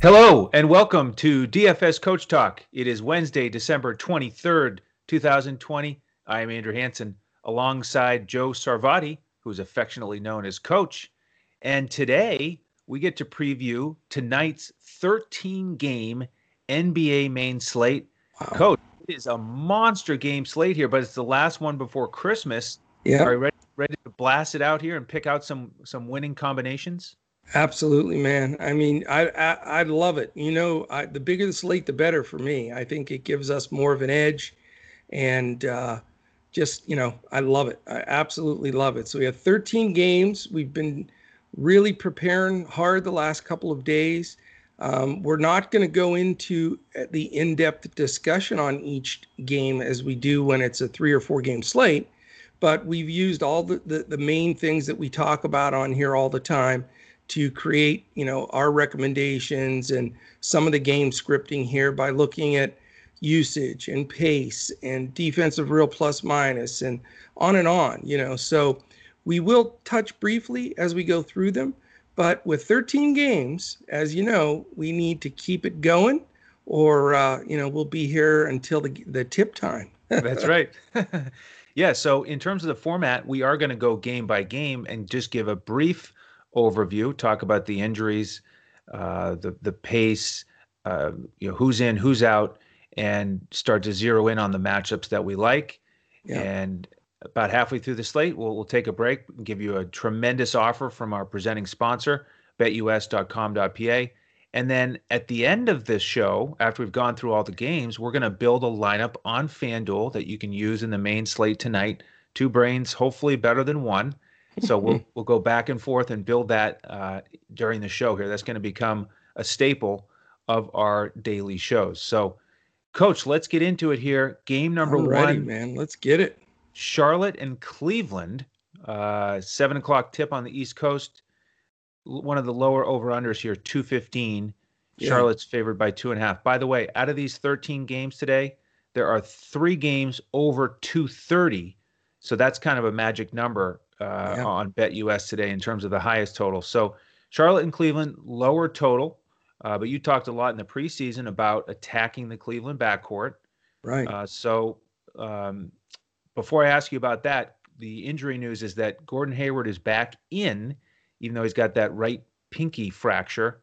Hello and welcome to DFS Coach Talk. It is Wednesday, December 23rd, 2020. I am Andrew Hanson alongside Joe Sarvati, who's affectionately known as Coach. And today we get to preview tonight's 13 game NBA main slate. Wow. Coach, it is a monster game slate here, but it's the last one before Christmas. Yeah. Are you ready, ready to blast it out here and pick out some some winning combinations? Absolutely, man. I mean, I I, I love it. You know, I, the bigger the slate, the better for me. I think it gives us more of an edge, and uh, just you know, I love it. I absolutely love it. So we have 13 games. We've been really preparing hard the last couple of days. Um, we're not going to go into the in-depth discussion on each game as we do when it's a three or four game slate, but we've used all the, the, the main things that we talk about on here all the time to create, you know, our recommendations and some of the game scripting here by looking at usage and pace and defensive real plus minus and on and on, you know. So we will touch briefly as we go through them, but with 13 games, as you know, we need to keep it going or uh, you know, we'll be here until the the tip time. That's right. yeah, so in terms of the format, we are going to go game by game and just give a brief overview, talk about the injuries, uh, the the pace, uh, you know, who's in, who's out, and start to zero in on the matchups that we like. Yeah. And about halfway through the slate, we'll we'll take a break and give you a tremendous offer from our presenting sponsor, betus.com.pa. And then at the end of this show, after we've gone through all the games, we're going to build a lineup on FanDuel that you can use in the main slate tonight. Two brains, hopefully better than one so we'll we'll go back and forth and build that uh, during the show here. That's going to become a staple of our daily shows. So, Coach, let's get into it here. Game number I'm one, man. Let's get it. Charlotte and Cleveland. Uh, seven o'clock tip on the East Coast. One of the lower over unders here, two fifteen. Yeah. Charlotte's favored by two and a half. By the way, out of these thirteen games today, there are three games over two thirty. So that's kind of a magic number uh, yeah. on BetUS today in terms of the highest total. So Charlotte and Cleveland lower total, uh, but you talked a lot in the preseason about attacking the Cleveland backcourt. Right. Uh, so um, before I ask you about that, the injury news is that Gordon Hayward is back in, even though he's got that right pinky fracture.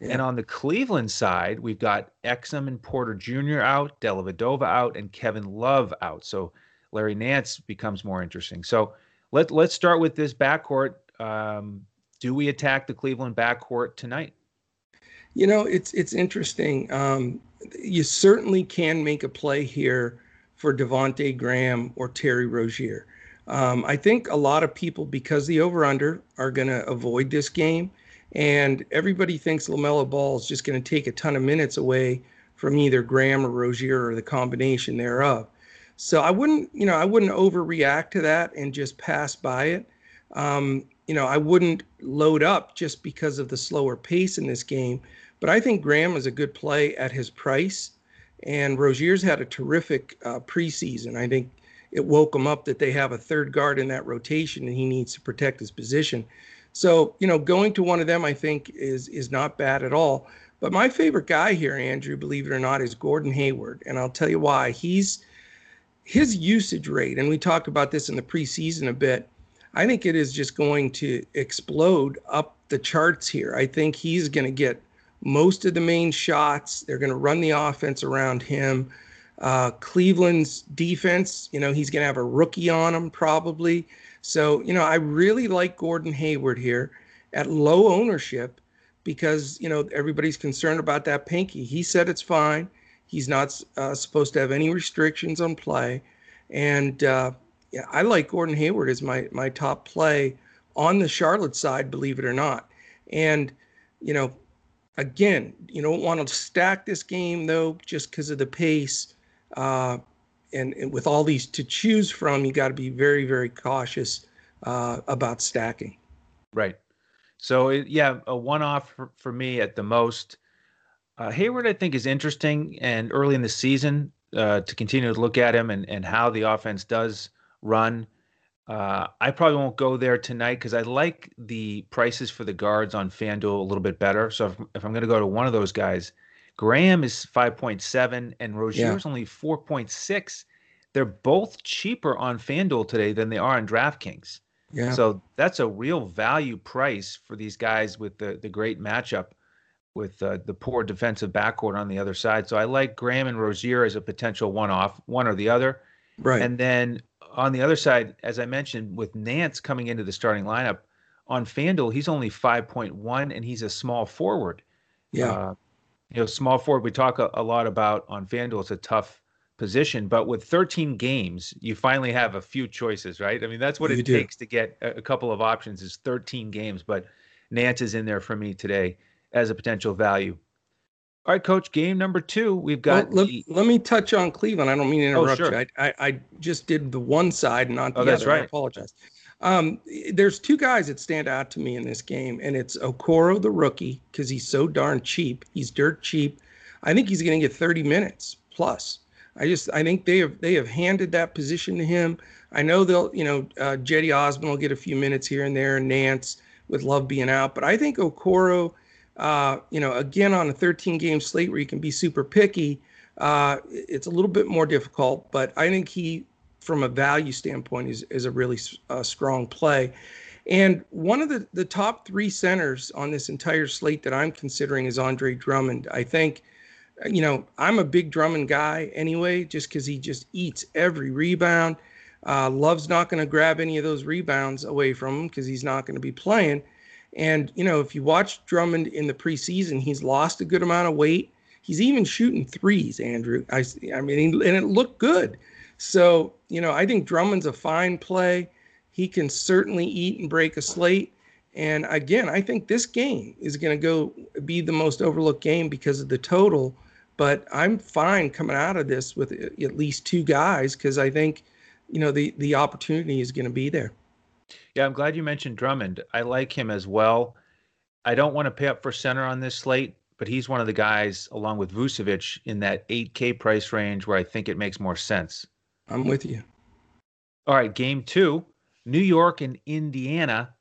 Yeah. And on the Cleveland side, we've got Exum and Porter Jr. out, Dellavedova out, and Kevin Love out. So Larry Nance becomes more interesting. So let let's start with this backcourt. Um, do we attack the Cleveland backcourt tonight? You know, it's it's interesting. Um, you certainly can make a play here for Devonte Graham or Terry Rozier. Um, I think a lot of people, because the over under, are going to avoid this game, and everybody thinks Lamelo Ball is just going to take a ton of minutes away from either Graham or Rozier or the combination thereof. So I wouldn't, you know, I wouldn't overreact to that and just pass by it. Um, you know, I wouldn't load up just because of the slower pace in this game. But I think Graham is a good play at his price. And Rozier's had a terrific uh, preseason. I think it woke him up that they have a third guard in that rotation and he needs to protect his position. So, you know, going to one of them, I think, is is not bad at all. But my favorite guy here, Andrew, believe it or not, is Gordon Hayward. And I'll tell you why. He's his usage rate, and we talked about this in the preseason a bit, I think it is just going to explode up the charts here. I think he's going to get most of the main shots. They're going to run the offense around him. Uh, Cleveland's defense, you know, he's going to have a rookie on him probably. So, you know, I really like Gordon Hayward here at low ownership because, you know, everybody's concerned about that pinky. He said it's fine. He's not uh, supposed to have any restrictions on play. And uh, yeah, I like Gordon Hayward as my my top play on the Charlotte side, believe it or not. And you know, again, you don't want to stack this game though, just because of the pace. Uh, and, and, with all these to choose from, you got to be very, very cautious uh, about stacking. Right. So yeah, a one-off for, for me at the most. Uh, Hayward, I think, is interesting, and early in the season uh, to continue to look at him and, and how the offense does run. Uh, I probably won't go there tonight because I like the prices for the guards on FanDuel a little bit better. So if, if I'm going to go to one of those guys, Graham is 5.7 and Rozier yeah. is only 4.6. They're both cheaper on FanDuel today than they are on DraftKings. Yeah. So that's a real value price for these guys with the the great matchup with uh, the poor defensive backcourt on the other side. So I like Graham and Rozier as a potential one off, one or the other. Right. And then on the other side, as I mentioned, with Nance coming into the starting lineup on FanDuel, he's only 5.1 and he's a small forward. Yeah. Uh, you know, small forward, we talk a, a, lot about on FanDuel. It's a tough position, but with 13 games, you finally have a few choices, right? I mean, that's what you it do. takes to get a, a couple of options is 13 games, but Nance is in there for me today as a potential value. All right, coach, game number two. We've got. Well, let, the... let, me touch on Cleveland. I don't mean to oh, interrupt oh, sure. you. I, I, I, just did the one side, and not the oh, that's other. Right. I apologize. Um, there's two guys that stand out to me in this game, and it's Okoro, the rookie, because he's so darn cheap. He's dirt cheap. I think he's going to get 30 minutes plus. I just I think they have they have handed that position to him. I know they'll you know uh, Cedi Osman will get a few minutes here and there, and Nance with Love being out, but I think Okoro uh, you know, again, on a 13 game slate where you can be super picky, uh, it's a little bit more difficult. But I think he, from a value standpoint, is, is a really uh, strong play. And one of the, the top three centers on this entire slate that I'm considering is Andre Drummond. I think, you know, I'm a big Drummond guy anyway, just because he just eats every rebound. Uh, Love's not going to grab any of those rebounds away from him because he's not going to be playing. And, you know, if you watch Drummond in the preseason, he's lost a good amount of weight. He's even shooting threes, Andrew. I, I mean, and it looked good. So, you know, I think Drummond's a fine play. He can certainly eat and break a slate. And again, I think this game is going to go be the most overlooked game because of the total. But I'm fine coming out of this with at least two guys because I think, you know, the the opportunity is going to be there. Yeah, I'm glad you mentioned Drummond. I like him as well. I don't want to pay up for center on this slate, but he's one of the guys, along with Vucevic, in that 8K price range where I think it makes more sense. I'm with you. All right, game two New York and Indiana.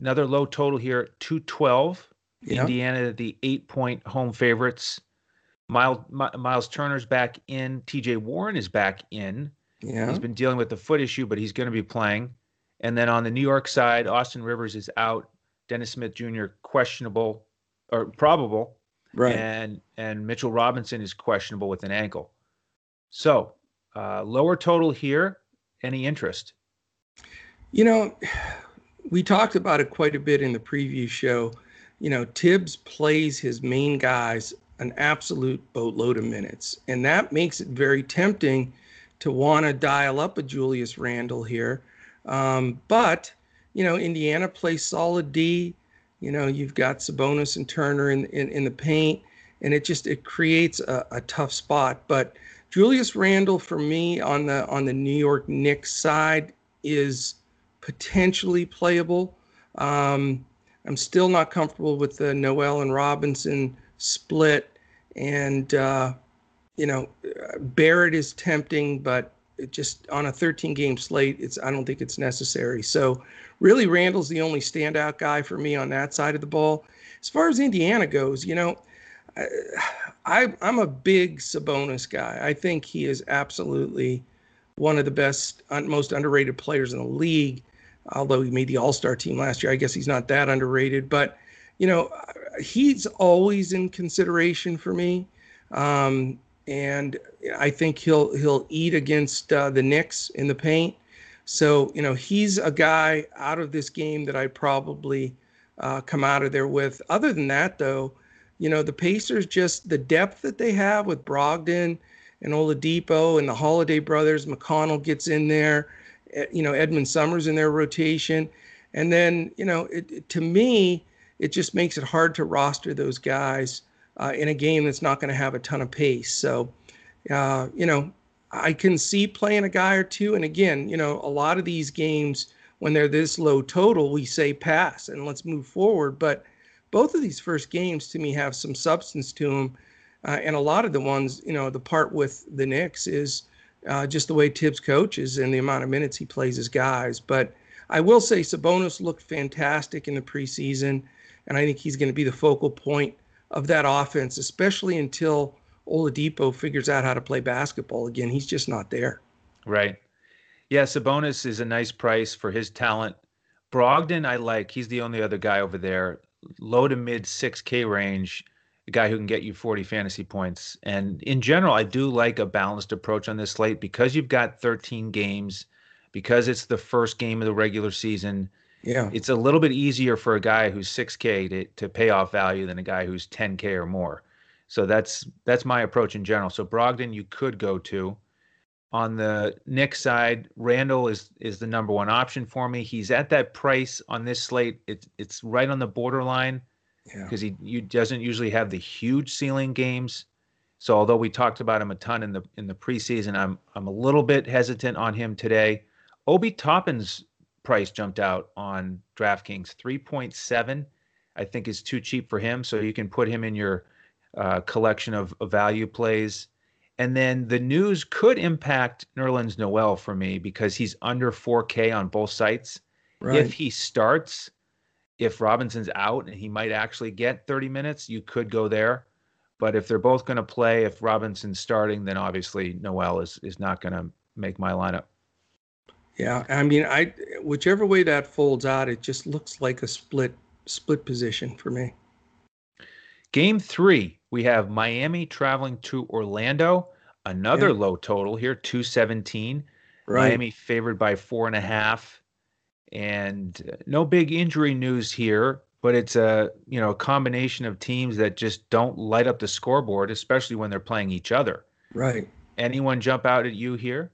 Another low total here, 212. Yeah. Indiana, the eight point home favorites. Miles, Miles Turner's back in. TJ Warren is back in. Yeah. He's been dealing with the foot issue, but he's going to be playing. And then on the New York side, Austin Rivers is out. Dennis Smith Jr. questionable or probable. Right. And and Mitchell Robinson is questionable with an ankle. So uh, lower total here. Any interest? You know, we talked about it quite a bit in the preview show. You know, Thibs plays his main guys an absolute boatload of minutes, and that makes it very tempting to want to dial up a Julius Randle here um, but you know, Indiana plays solid D. You know, you've got Sabonis and Turner in in, in the paint, and it just it creates a, a tough spot. But Julius Randle for me on the on the New York Knicks side is potentially playable. Um, I'm still not comfortable with the Noel and Robinson split, and uh, you know Barrett is tempting, but it just on a 13 game slate, it's I don't think it's necessary. So really, Randle's the only standout guy for me on that side of the ball. As far as Indiana goes, you know, I, I'm a big Sabonis guy. I think he is absolutely one of the best, most underrated players in the league. Although he made the All Star team last year, I guess he's not that underrated. But you know, he's always in consideration for me. Um, and I think he'll he'll eat against uh, the Knicks in the paint. So you know he's a guy out of this game that I'd probably uh, come out of there with. Other than that, though, you know the Pacers just the depth that they have with Brogdon and Oladipo and the Holiday brothers. McConnell gets in there. Eh, you know Edmond Summers in their rotation, and then you know it, to me it just makes it hard to roster those guys uh, in a game that's not going to have a ton of pace. So, uh, you know, I can see playing a guy or two. And again, you know, a lot of these games, when they're this low total, we say pass and let's move forward. But both of these first games to me have some substance to them. Uh, and a lot of the ones, you know, the part with the Knicks is uh, just the way Thibs coaches and the amount of minutes he plays his guys. But I will say Sabonis looked fantastic in the preseason, and I think he's going to be the focal point of that offense, especially until Oladipo figures out how to play basketball again. He's just not there. Right. Yeah, Sabonis is a nice price for his talent. Brogdon, I like. He's the only other guy over there, low to mid 6K range, a guy who can get you 40 fantasy points. And in general, I do like a balanced approach on this slate because you've got 13 games, because it's the first game of the regular season. Yeah. It's a little bit easier for a guy who's 6K to, to pay off value than a guy who's 10K or more. So that's that's my approach in general. So Brogdon you could go to. On the Knicks side, Randle is is the number one option for me. He's at that price on this slate. It's it's right on the borderline because yeah. he you, doesn't usually have the huge ceiling games. So although we talked about him a ton in the in the preseason, I'm I'm a little bit hesitant on him today. Obi Toppin's price jumped out on DraftKings, 3.7. I think is too cheap for him. So you can put him in your uh, collection of, of, value plays. And then the news could impact Nerlens Noel for me because he's under 4K on both sites. Right. If he starts, if Robinson's out and he might actually get 30 minutes, you could go there. But if they're both going to play, if Robinson's starting, then obviously Noel is is not going to make my lineup. Yeah, I mean, I whichever way that folds out, it just looks like a split split position for me. Game three, we have Miami traveling to Orlando. Another yeah. low total here, 217. Right. Miami favored by four and a half. And uh, no big injury news here, but it's a you know a combination of teams that just don't light up the scoreboard, especially when they're playing each other. Right. Anyone jump out at you here?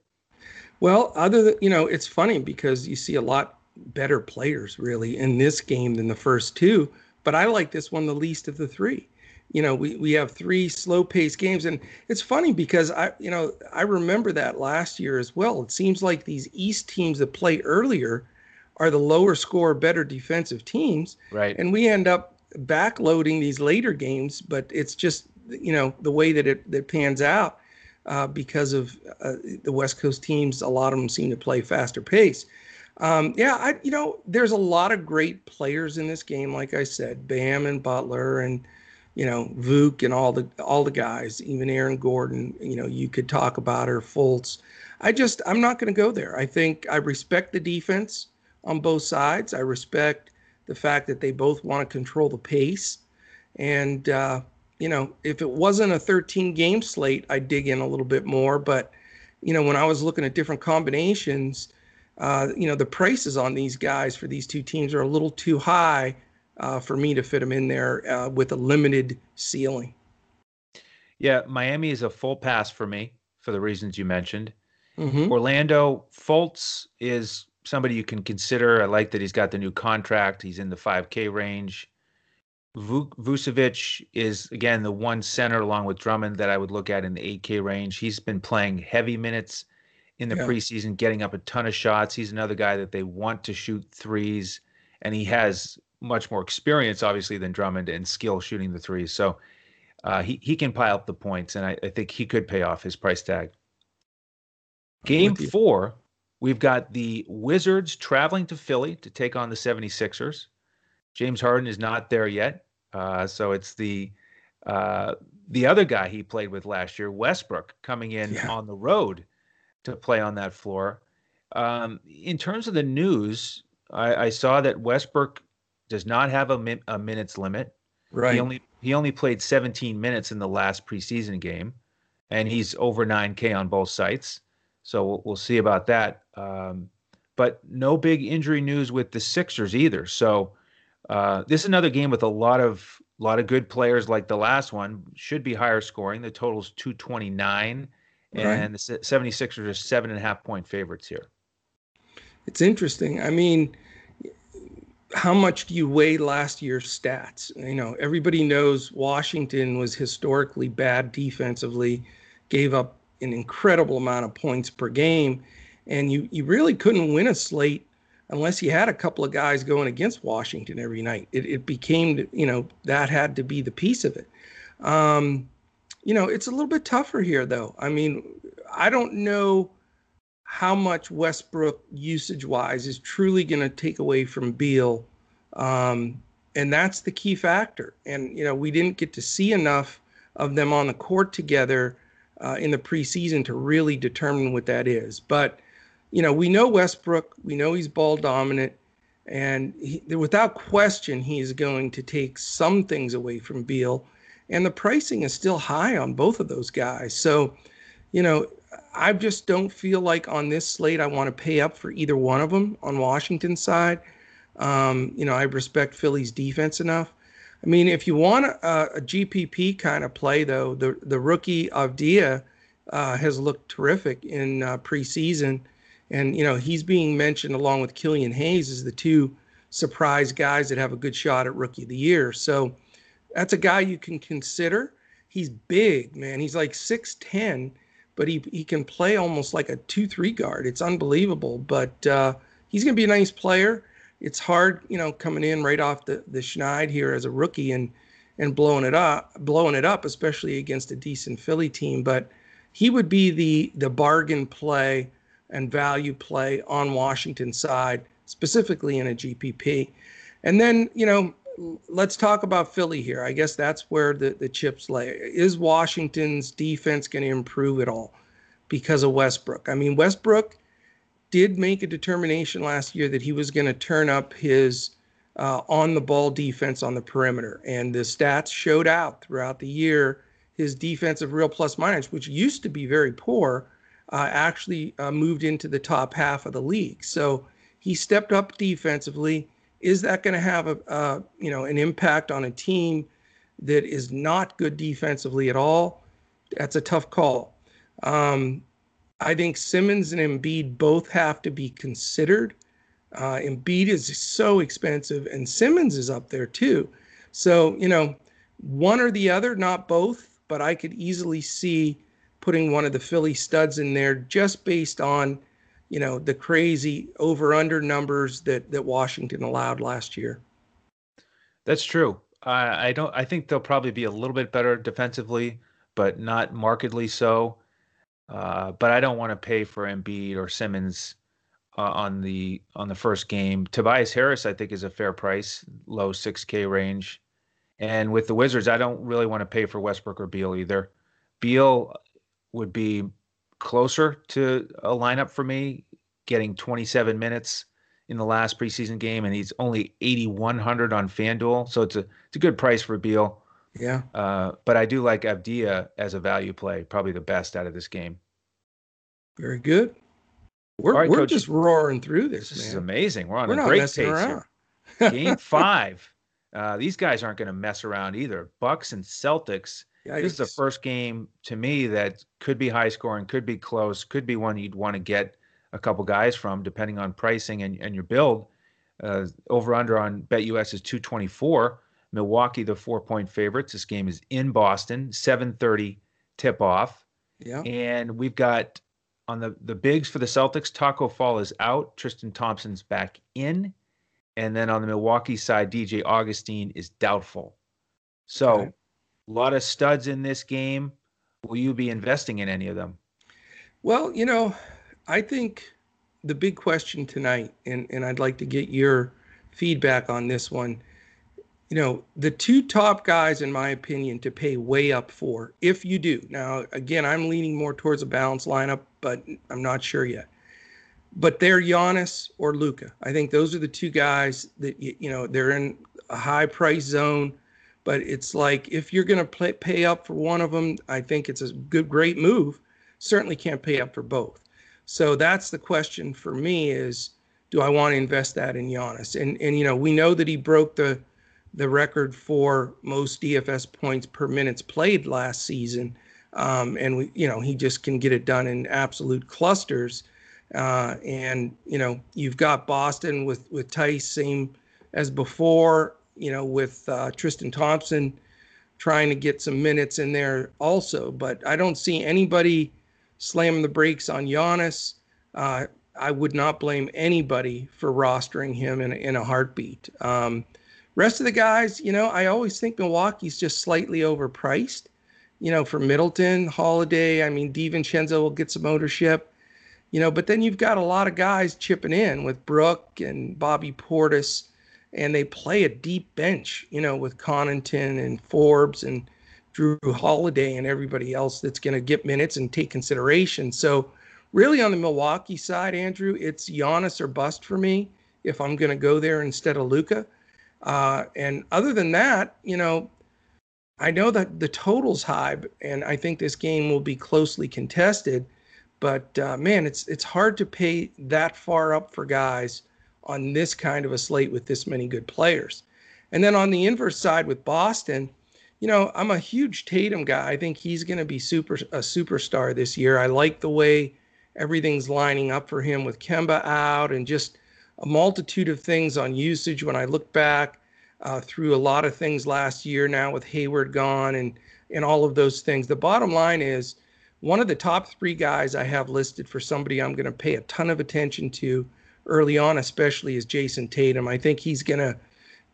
Well, other than you know, it's funny because you see a lot better players really in this game than the first two but I like this one the least of the three. You know, we, we have three slow paced games. And it's funny because I, you know, I remember that last year as well. It seems like these East teams that play earlier are the lower score, better defensive teams. Right. And we end up backloading these later games, but it's just, you know, the way that it that pans out uh, because of uh, the West Coast teams. A lot of them seem to play faster pace. Um, yeah, I you know there's a lot of great players in this game. Like I said, Bam and Butler and you know Vuk and all the all the guys, even Aaron Gordon. You know you could talk about her Fultz. I just I'm not going to go there. I think I respect the defense on both sides. I respect the fact that they both want to control the pace. And uh, you know if it wasn't a 13 game slate, I'd dig in a little bit more. But you know when I was looking at different combinations uh, you know, the prices on these guys for these two teams are a little too high uh, for me to fit them in there uh, with a limited ceiling. Yeah, Miami is a full pass for me for the reasons you mentioned. Mm-hmm. Orlando Fultz is somebody you can consider. I like that he's got the new contract. He's in the 5K range. Vucevic is again the one center along with Drummond that I would look at in the 8K range. He's been playing heavy minutes in the yeah. preseason, getting up a ton of shots. He's another guy that they want to shoot threes, and he has much more experience, obviously, than Drummond and skill shooting the threes. So uh, he he can pile up the points, and I, I think he could pay off his price tag. Game four, we've got the Wizards traveling to Philly to take on the 76ers. James Harden is not there yet, uh, so it's the uh, the other guy he played with last year, Westbrook, coming in yeah. on the road to play on that floor. Um, in terms of the news, I, I, saw that Westbrook does not have a, min, a minutes limit. Right. He only he only played 17 minutes in the last preseason game, and he's over 9K on both sites. So we'll, we'll see about that. Um, but no big injury news with the Sixers either. So uh, this is another game with a lot of lot of good players like the last one. Should be higher scoring. The total's 229 and the 76ers are seven and a half point favorites here. It's interesting. I mean, how much do you weigh last year's stats? You know, everybody knows Washington was historically bad defensively, gave up an incredible amount of points per game, and you you really couldn't win a slate unless you had a couple of guys going against Washington every night. It, it became, you know, that had to be the piece of it. Um, you know, it's a little bit tougher here, though. I mean, I don't know how much Westbrook usage wise is truly going to take away from Beal. Um, and that's the key factor. And, you know, we didn't get to see enough of them on the court together uh, in the preseason to really determine what that is. But, you know, we know Westbrook, we know he's ball dominant. And he, without question, he is going to take some things away from Beal. And the pricing is still high on both of those guys. So, you know, I just don't feel like on this slate I want to pay up for either one of them on Washington's side. Um, you know, I respect Philly's defense enough. I mean, if you want a, a GPP kind of play, though, the the rookie Avdija uh, has looked terrific in uh, preseason. And, you know, he's being mentioned along with Killian Hayes as the two surprise guys that have a good shot at rookie of the year. So that's a guy you can consider. He's big, man. He's like 6'10, but he, he can play almost like a 2 3 guard. It's unbelievable. But uh, he's going to be a nice player. It's hard, you know, coming in right off the, the schneid here as a rookie and and blowing it up, blowing it up, especially against a decent Philly team. But he would be the the bargain play and value play on Washington's side, specifically in a GPP. And then, you know, let's talk about Philly here. I guess that's where the, the chips lay. Is Washington's defense going to improve at all because of Westbrook? I mean, Westbrook did make a determination last year that he was going to turn up his uh, on the ball defense on the perimeter. And the stats showed out throughout the year his defensive real plus minus, which used to be very poor, uh, actually uh, moved into the top half of the league. So he stepped up defensively. Is that going to have a, a, you know an impact on a team that is not good defensively at all? That's a tough call. Um, I think Simmons and Embiid both have to be considered. Uh, Embiid is so expensive, and Simmons is up there too. So you know, one or the other, not both. But I could easily see putting one of the Philly studs in there just based on, you know, the crazy over under numbers that that Washington allowed last year. That's true. I don't. I think they'll probably be a little bit better defensively, but not markedly so. Uh, but I don't want to pay for Embiid or Simmons uh, on the on the first game. Tobias Harris, I think, is a fair price, low six K range. And with the Wizards, I don't really want to pay for Westbrook or Beal either. Beal would be closer to a lineup for me, getting 27 minutes in the last preseason game, and he's only 8,100 on FanDuel, so it's a it's a good price for Beal. Yeah. Uh, but I do like Avdija as a value play, probably the best out of this game. Very good. We're right, we're Coach, just roaring through this. This man. is amazing. We're on we're a great pace around. here. game five. Uh, these guys aren't going to mess around either. Bucks and Celtics Yikes. This is the first game to me that could be high scoring, could be close, could be one you'd want to get a couple guys from, depending on pricing and, and your build. Uh, over under on BetUS is 224. Milwaukee, the four point favorites. This game is in Boston, 7:30 tip off. Yeah. And we've got on the the bigs for the Celtics, Tacko Fall is out. Tristan Thompson's back in. And then on the Milwaukee side, DJ Augustin is doubtful. So okay. A lot of studs in this game. Will you be investing in any of them? Well, you know, I think the big question tonight, and, and I'd like to get your feedback on this one. You know, the two top guys, in my opinion, to pay way up for, if you do. Now, again, I'm leaning more towards a balanced lineup, but I'm not sure yet. But they're Giannis or Luka. I think those are the two guys that, you know, they're in a high price zone but it's like if you're going to pay up for one of them, I think it's a good, great move. Certainly can't pay up for both. So that's the question for me: is do I want to invest that in Giannis? And and you know we know that he broke the the record for most DFS points per minutes played last season, um, and we you know he just can get it done in absolute clusters. Uh, and you know you've got Boston with with Theis same as before you know, with uh, Tristan Thompson trying to get some minutes in there also. But I don't see anybody slamming the brakes on Giannis. Uh, I would not blame anybody for rostering him in in a heartbeat. Um, rest of the guys, you know, I always think Milwaukee's just slightly overpriced. you know, for Middleton, Holiday. I mean, DiVincenzo will get some ownership, you know, but then you've got a lot of guys chipping in with Brook and Bobby Portis, and they play a deep bench, you know, with Connaughton and Forbes and Jrue Holiday and everybody else that's going to get minutes and take consideration. So, really, on the Milwaukee side, Andrew, it's Giannis or bust for me if I'm going to go there instead of Luka. Uh, and other than that, you know, I know that the total's high, and I think this game will be closely contested. But uh, man, it's it's hard to pay that far up for guys on this kind of a slate with this many good players. And then on the inverse side with Boston, you know, I'm a huge Tatum guy. I think he's going to be super a superstar this year. I like the way everything's lining up for him with Kemba out and just a multitude of things on usage. When I look back uh, through a lot of things last year now with Hayward gone and and all of those things, the bottom line is one of the top three guys I have listed for somebody I'm going to pay a ton of attention to early on, especially is Jayson Tatum. I think he's going to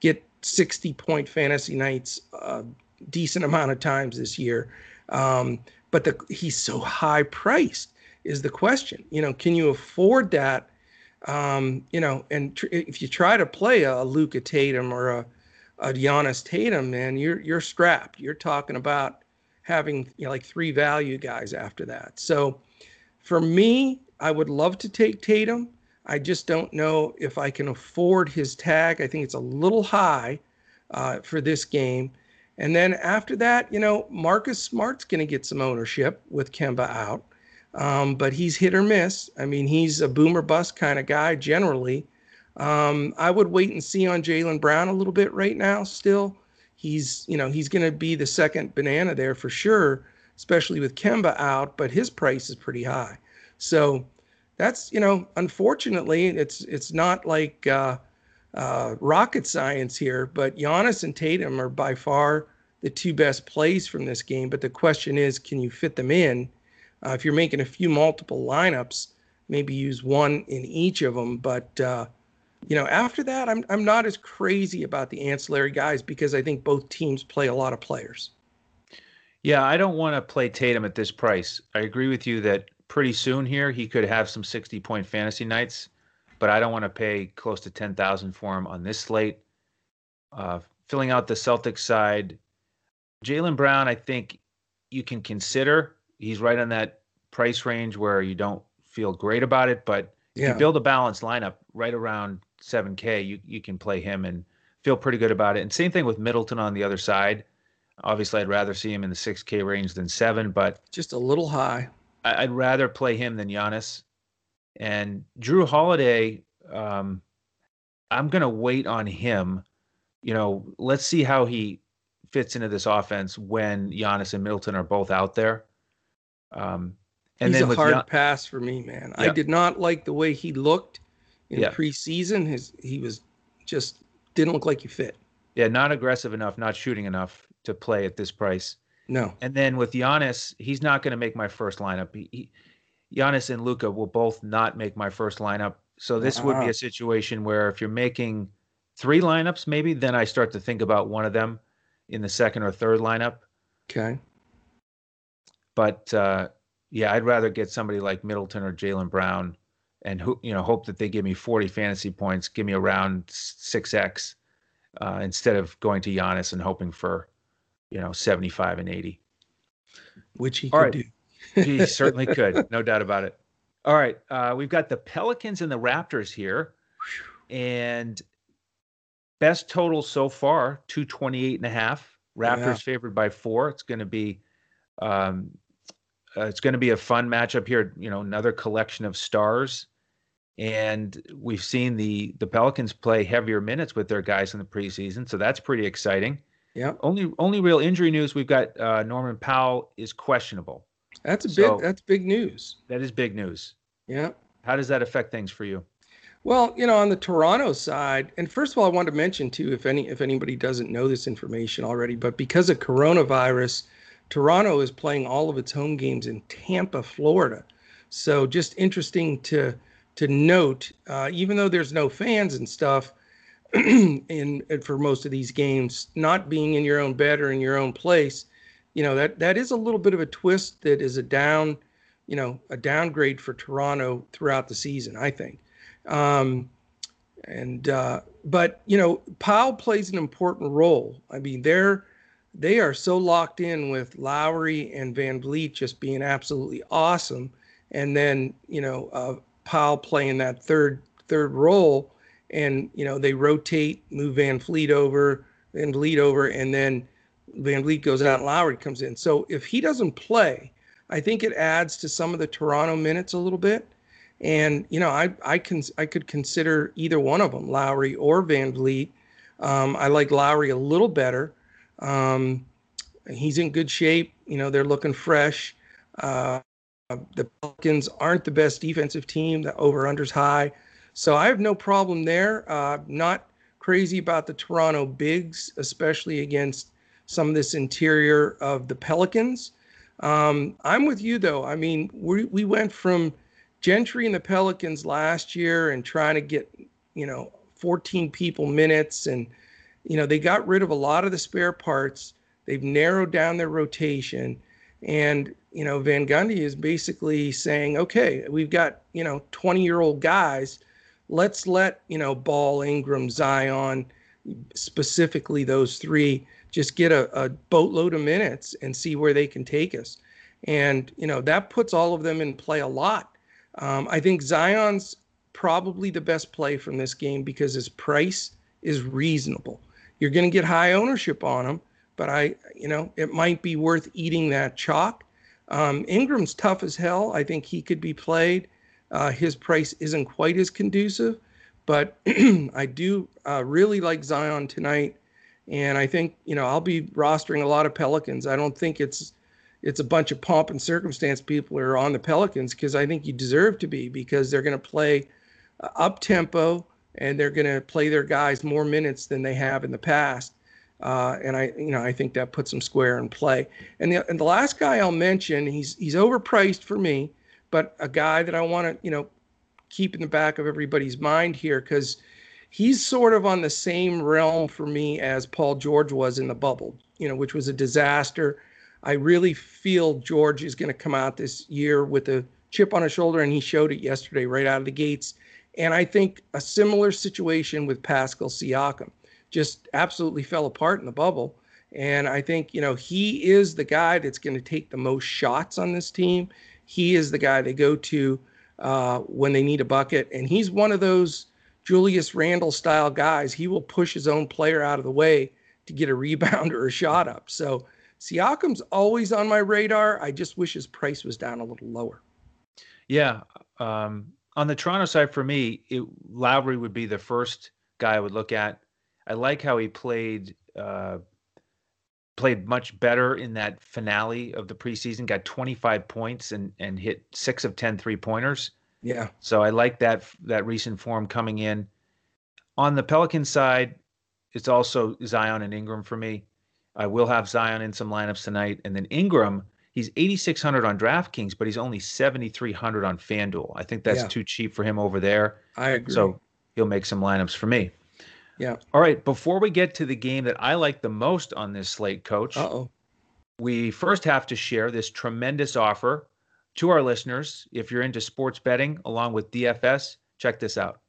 get 60 point fantasy nights a decent amount of times this year. Um, but the, he's so high priced is the question. You know, can you afford that? Um, you know, and tr- if you try to play a, a Luka Tatum or a, a Giannis Tatum, man, you're you're strapped. You're talking about having you know, like three value guys after that. So for me, I would love to take Tatum. I just don't know if I can afford his tag. I think it's a little high uh, for this game. And then after that, you know, Marcus Smart's going to get some ownership with Kemba out, um, but he's hit or miss. I mean, he's a boomer bust kind of guy generally. Um, I would wait and see on Jaylen Brown a little bit right now. Still, he's you know he's going to be the second banana there for sure, especially with Kemba out. But his price is pretty high, so that's you know unfortunately it's it's not like uh, uh, rocket science here, but Giannis and Tatum are by far the two best plays from this game. But the question is, can you fit them in? Uh, if you're making a few multiple lineups, maybe use one in each of them. But uh, you know, after that, I'm I'm not as crazy about the ancillary guys because I think both teams play a lot of players. Yeah, I don't want to play Tatum at this price. I agree with you that pretty soon here he could have some 60 point fantasy nights, but I don't want to pay close to 10,000 for him on this slate. Uh, filling out the Celtics side, Jaylen Brown, I think you can consider. He's right on that price range where you don't feel great about it, but yeah. if you build a balanced lineup right around 7K, you, you can play him and feel pretty good about it. And same thing with Middleton on the other side. Obviously, I'd rather see him in the 6K range than seven, but just a little high. I'd rather play him than Giannis. And Jrue Holiday, um, I'm going to wait on him. You know, let's see how he fits into this offense when Giannis and Middleton are both out there. Um, and He's then a hard Gian- pass for me, man. Yeah. I did not like the way he looked in yeah. preseason. His he was just didn't look like he fit. Yeah, not aggressive enough, not shooting enough to play at this price. No. And then with Giannis, he's not going to make my first lineup. He, he, Giannis and Luka will both not make my first lineup. So this uh-huh. would be a situation where if you're making three lineups, maybe then I start to think about one of them in the second or third lineup. Okay. But uh, yeah, I'd rather get somebody like Middleton or Jaylen Brown, and who you know hope that they give me 40 fantasy points, give me around six x, uh, instead of going to Giannis and hoping for you know, 75 and 80. Which he All could right. do. he certainly could, no doubt about it. All right. Uh, we've got the Pelicans and the Raptors here. And best total so far 228 and a half. Raptors yeah. favored by four. It's going to be. Um, uh, it's going to be a fun matchup here. You know, another collection of stars, and we've seen the the Pelicans play heavier minutes with their guys in the preseason, so that's pretty exciting. Yeah. Only only real injury news we've got uh, Norman Powell is questionable. That's a so big that's big news. That is big news. Yeah. How does that affect things for you? Well, you know, on the Toronto side, and first of all, I want to mention too, if any if anybody doesn't know this information already, but because of coronavirus, Toronto is playing all of its home games in Tampa, Florida. So just interesting to to note, uh, even though there's no fans and stuff, in for most of these games, not being in your own bed or in your own place, you know that that is a little bit of a twist that is a down, you know, a downgrade for Toronto throughout the season. I think. Um, and uh, but you know, Powell plays an important role. I mean, they're they are so locked in with Lowry and VanVleet just being absolutely awesome, and then you know uh, Powell playing that third third role, and you know they rotate, move VanVleet over, VanVleet over, and then VanVleet goes out and Lowry comes in. So if he doesn't play, I think it adds to some of the Toronto minutes a little bit. And you know, I I can I could consider either one of them, Lowry or VanVleet. Um, I like Lowry a little better. Um, he's in good shape. You know, they're looking fresh. Uh, the Pelicans aren't the best defensive team. The over unders high, so I have no problem there. Uh, not crazy about the Toronto Bigs, especially against some of this interior of the Pelicans. Um, I'm with you though. I mean, we we went from Gentry and the Pelicans last year and trying to get you know 14 people minutes and you know they got rid of a lot of the spare parts. They've narrowed down their rotation, and you know Van Gundy is basically saying, okay, we've got you know 20 year old guys. Let's let you know Ball, Ingram, Zion, specifically those three just get a, a boatload of minutes and see where they can take us. And, you know, that puts all of them in play a lot. Um, I think Zion's probably the best play from this game because his price is reasonable. You're going to get high ownership on him, but I, you know, it might be worth eating that chalk. Um, Ingram's tough as hell. I think he could be played. Uh, his price isn't quite as conducive, but I do uh, really like Zion tonight. And I think, you know, I'll be rostering a lot of Pelicans. I don't think it's it's a bunch of pomp and circumstance people are on the Pelicans because I think you deserve to be because they're going to play uh, up tempo and they're going to play their guys more minutes than they have in the past. Uh, and I, you know, I think that puts them square in play. And the and the last guy I'll mention, he's he's overpriced for me, but a guy that I want to, you know, keep in the back of everybody's mind here because he's sort of on the same realm for me as Paul George was in the bubble, you know, which was a disaster. I really feel George is going to come out this year with a chip on his shoulder, and he showed it yesterday right out of the gates. And I think a similar situation with Pascal Siakam just absolutely fell apart in the bubble. And I think, you know, he is the guy that's going to take the most shots on this team. He is the guy they go to uh, when they need a bucket. And he's one of those Julius Randle style guys, he will push his own player out of the way to get a rebound or a shot up. So Siakam's always on my radar. I just wish his price was down a little lower. Yeah. Um, on the Toronto side, for me, it, Lowry would be the first guy I would look at. I like how he played. Uh, played much better in that finale of the preseason. Got 25 points and and hit six of 10 three pointers. Yeah. So I like that that recent form coming in. On the Pelican side, it's also Zion and Ingram for me. I will have Zion in some lineups tonight, and then Ingram. He's 8,600 on DraftKings, but he's only 7,300 on FanDuel. I think that's yeah. too cheap for him over there. I agree. So he'll make some lineups for me. Yeah. All right. Before we get to the game that I like the most on this slate, Coach, oh we first have to share this tremendous offer to our listeners, if you're into sports betting along with DFS, check this out.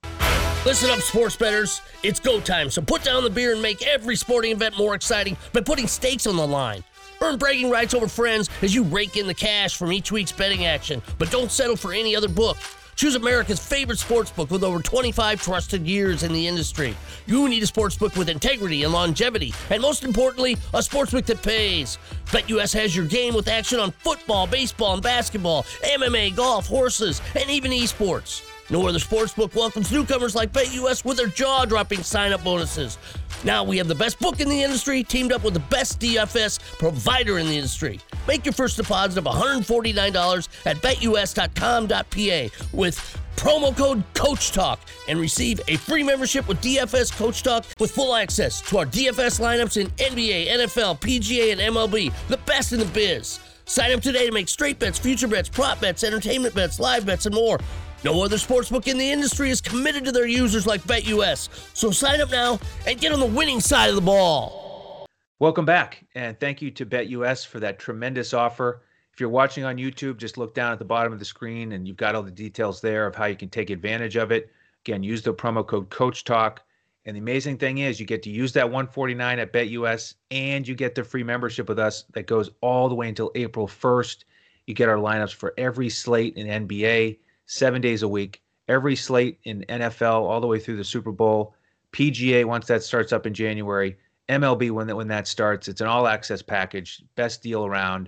Listen up, sports betters. It's go time, so put down the beer and make every sporting event more exciting by putting stakes on the line. Earn bragging rights over friends as you rake in the cash from each week's betting action, but don't settle for any other book. Choose America's favorite sportsbook with over 25 trusted years in the industry. You need a sportsbook with integrity and longevity, and most importantly, a sportsbook that pays. BetUS has your game with action on football, baseball, and basketball, MMA, golf, horses, and even esports. No other sportsbook welcomes newcomers like BetUS with their jaw-dropping sign-up bonuses. Now we have the best book in the industry teamed up with the best DFS provider in the industry. Make your first deposit of $149 at betus.com.pa with promo code Coach Talk and receive a free membership with DFS Coach Talk with full access to our DFS lineups in NBA, NFL, PGA, and MLB, the best in the biz. Sign up today to make straight bets, future bets, prop bets, entertainment bets, live bets, and more. No other sportsbook in the industry is committed to their users like BetUS. So sign up now and get on the winning side of the ball. Welcome back, and thank you to BetUS for that tremendous offer. If you're watching on YouTube, just look down at the bottom of the screen and you've got all the details there of how you can take advantage of it. Again, use the promo code Coach Talk. And the amazing thing is, you get to use that 149 at BetUS, and you get the free membership with us that goes all the way until April 1st. You get our lineups for every slate in NBA, seven days a week, every slate in NFL, all the way through the Super Bowl, PGA once that starts up in January, MLB when that when that starts. It's an all access package, best deal around.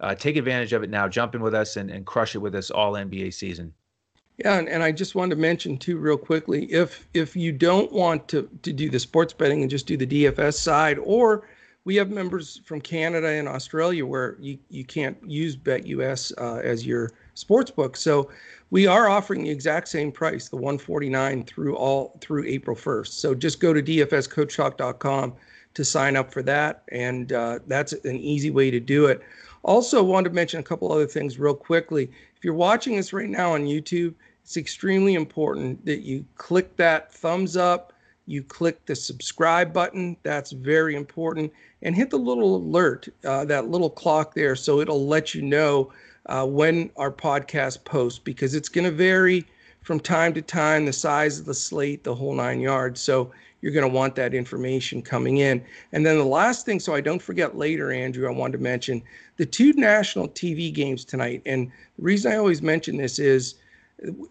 Uh, take advantage of it now. Jump in with us and, and crush it with us all NBA season. Yeah, and, and I just wanted to mention too, real quickly, if if you don't want to to do the sports betting and just do the DFS side, or we have members from Canada and Australia where you, you can't use BetUS uh, as your sports book. So we are offering the exact same price, the 149 through all through April 1st. So just go to dfscoachtalk.com to sign up for that, and uh, that's an easy way to do it. Also, wanted to mention a couple other things real quickly. If you're watching this right now on YouTube, it's extremely important that you click that thumbs up, you click the subscribe button. That's very important, and hit the little alert, uh, that little clock there, so it'll let you know uh, when our podcast posts because it's going to vary from time to time, the size of the slate, the whole nine yards. So you're going to want that information coming in. And then the last thing, so I don't forget later, Andrew, I wanted to mention the two national TV games tonight. And the reason I always mention this is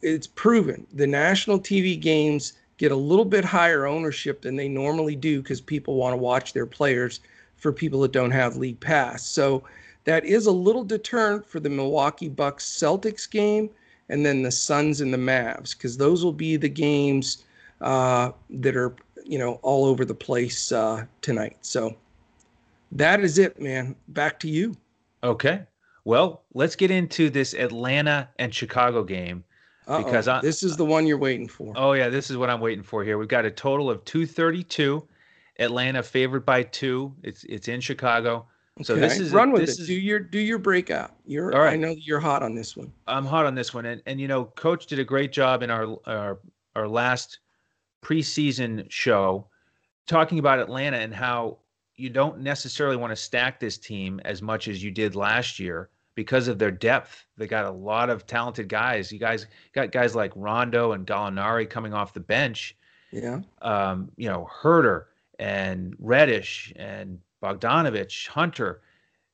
it's proven the national TV games get a little bit higher ownership than they normally do because people want to watch their players for people that don't have league pass. So that is a little deterrent for the Milwaukee Bucks Celtics game and then the Suns and the Mavs because those will be the games uh, that are you know, all over the place uh, tonight. So that is it, man. Back to you. Okay. Well, let's get into this Atlanta and Chicago game Uh-oh. because I, this is the one you're waiting for. Oh yeah, this is what I'm waiting for here. We've got a total of 232. Atlanta favored by two. It's it's in Chicago. So okay. this is run with it. Is, do your do your breakout. You're all right. I know you're hot on this one. I'm hot on this one, and and you know, Coach did a great job in our our our last preseason show talking about Atlanta and how you don't necessarily want to stack this team as much as you did last year because of their depth. They got a lot of talented guys. You guys got guys like Rondo and Gallinari coming off the bench. Yeah. Um, you know, Huerter and Reddish and Bogdanovich, Hunter.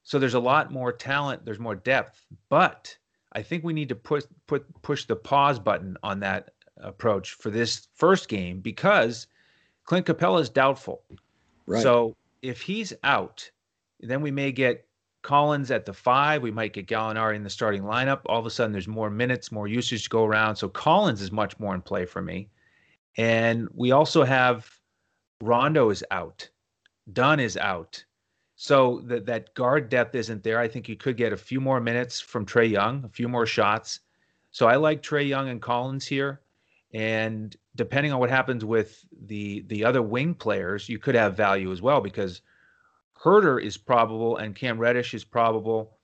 So there's a lot more talent, there's more depth, but I think we need to put put push the pause button on that approach for this first game because Clint Capela is doubtful. Right. So if he's out, then we may get Collins at the five. We might get Gallinari in the starting lineup. All of a sudden, there's more minutes, more usage to go around. So Collins is much more in play for me. And we also have Rondo is out, Dunn is out. So that that guard depth isn't there. I think you could get a few more minutes from Trae Young, a few more shots. So I like Trae Young and Collins here. And depending on what happens with the the other wing players, you could have value as well because Huerter is probable and Cam Reddish is probable.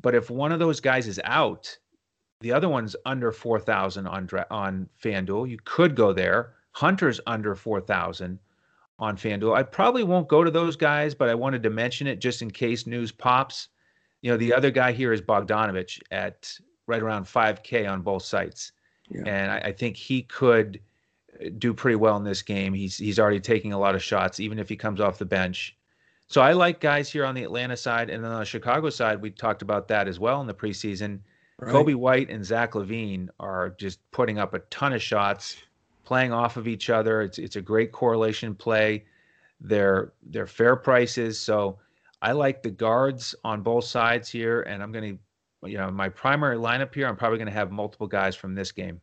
But if one of those guys is out, the other one's under 4,000 on on FanDuel. You could go there. Hunter's under 4,000 on FanDuel. I probably won't go to those guys, but I wanted to mention it just in case news pops. You know, the other guy here is Bogdanovich at right around 5K on both sites. Yeah. And I, I, think he could uh, do pretty well in this game. He's he's already taking a lot of shots, even if he comes off the bench. So I like guys here on the Atlanta side, and then on the Chicago side, we talked about that as well in the preseason. Right. Coby White and Zach LaVine are just putting up a ton of shots, playing off of each other. It's it's a great correlation play. They're they're fair prices, so I like the guards on both sides here, and I'm going to you know, my primary lineup here, I'm probably going to have multiple guys from this game.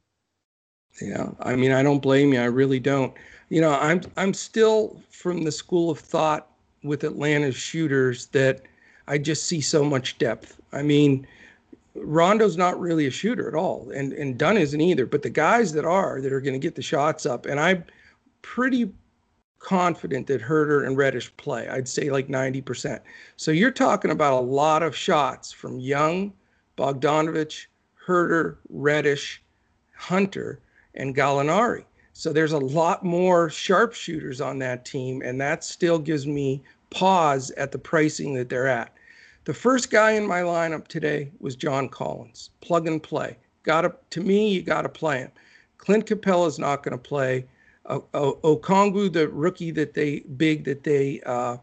Yeah, I mean, I don't blame you. I really don't. You know, I'm I'm still from the school of thought with Atlanta's shooters that I just see so much depth. I mean, Rondo's not really a shooter at all, and and Dunn isn't either. But the guys that are that are going to get the shots up, and I'm pretty confident that Huerter and Reddish play. I'd say like 90%. So you're talking about a lot of shots from Young Bogdanovich, Huerter, Reddish, Hunter, and Gallinari. So there's a lot more sharpshooters on that team, and that still gives me pause at the pricing that they're at. The first guy in my lineup today was John Collins. Plug and play. Got to to me, you got to play him. Clint Capela is not going to play. Uh, Okongwu, the rookie that they big that they uh,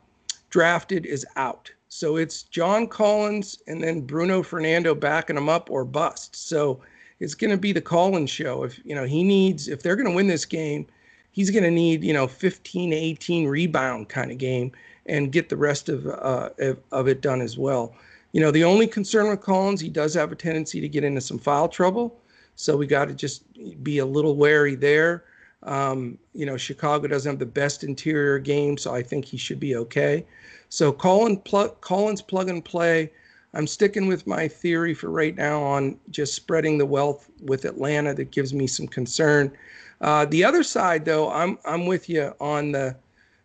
drafted, is out. So it's John Collins and then Bruno Fernando backing him up or bust. So it's going to be the Collins show. If you know he needs, if they're going to win this game, he's going to need you know 15 18 rebound kind of game and get the rest of uh, of it done as well. You know, the only concern with Collins, he does have a tendency to get into some foul trouble, so we got to just be a little wary there. Um, you know, Chicago doesn't have the best interior game, so I think he should be okay. So Collins, pl- Collins plug and play. I'm sticking with my theory for right now on just spreading the wealth with Atlanta. That gives me some concern. Uh, the other side, though, I'm I'm with you on the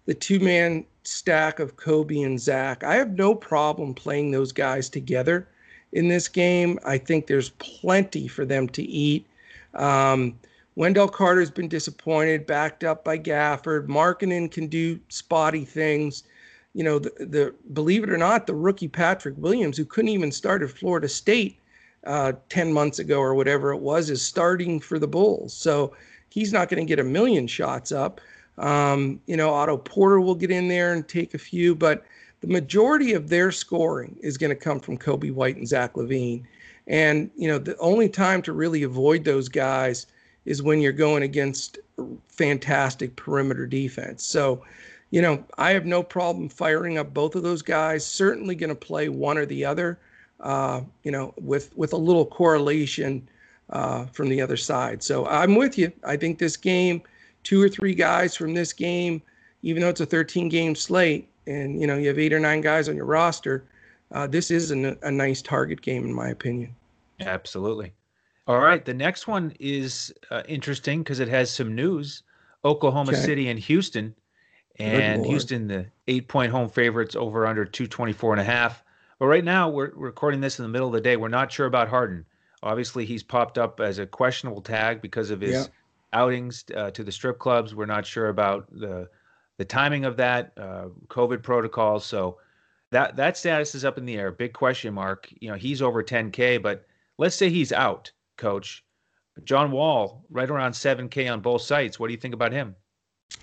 the two man stack of Coby and Zach. I have no problem playing those guys together in this game. I think there's plenty for them to eat. Um, Wendell Carter's been disappointed, backed up by Gafford. Markkanen can do spotty things. You know, the, the believe it or not, the rookie Patrick Williams, who couldn't even start at Florida State uh, 10 months ago or whatever it was, is starting for the Bulls. So he's not going to get a million shots up. Um, you know, Otto Porter will get in there and take a few, but the majority of their scoring is going to come from Coby White and Zach LaVine. And, you know, the only time to really avoid those guys is when you're going against fantastic perimeter defense. So, you know, I have no problem firing up both of those guys. Certainly going to play one or the other, uh, you know, with with a little correlation uh, from the other side. So I'm with you. I think this game two or three guys from this game, even though it's a 13 game slate, and you know you have eight or nine guys on your roster, uh, this is an, a nice target game in my opinion. Absolutely. All right, the next one is uh, interesting because it has some news. Oklahoma okay. City and Houston, and Houston the eight point home favorites over under 224 and a half. But right now we're recording this in the middle of the day. We're not sure about Harden. Obviously, he's popped up as a questionable tag because of his yeah outings uh, to the strip clubs. We're not sure about the the timing of that, uh, COVID protocols. So that that status is up in the air. Big question mark. You know, he's over 10K, but let's say he's out, coach. John Wall, right around 7K on both sites. What do you think about him?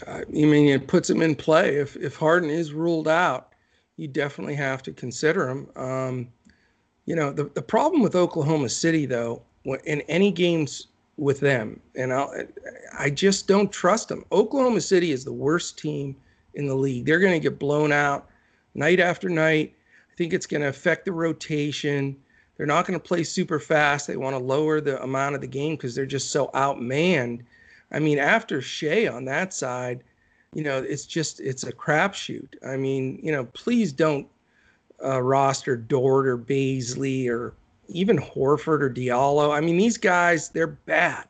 Uh, I mean, it puts him in play. If if Harden is ruled out, you definitely have to consider him. Um, you know, the, the problem with Oklahoma City, though, in any games with them, and I I just don't trust them. Oklahoma City is the worst team in the league. They're going to get blown out night after night. I think it's going to affect the rotation. They're not going to play super fast. They want to lower the amount of the game because they're just so outmanned. I mean, after Shai on that side, you know, it's just it's a crapshoot. I mean, you know, please don't uh, roster Dort or Bazley or even Horford or Diallo. I mean, these guys, they're bad.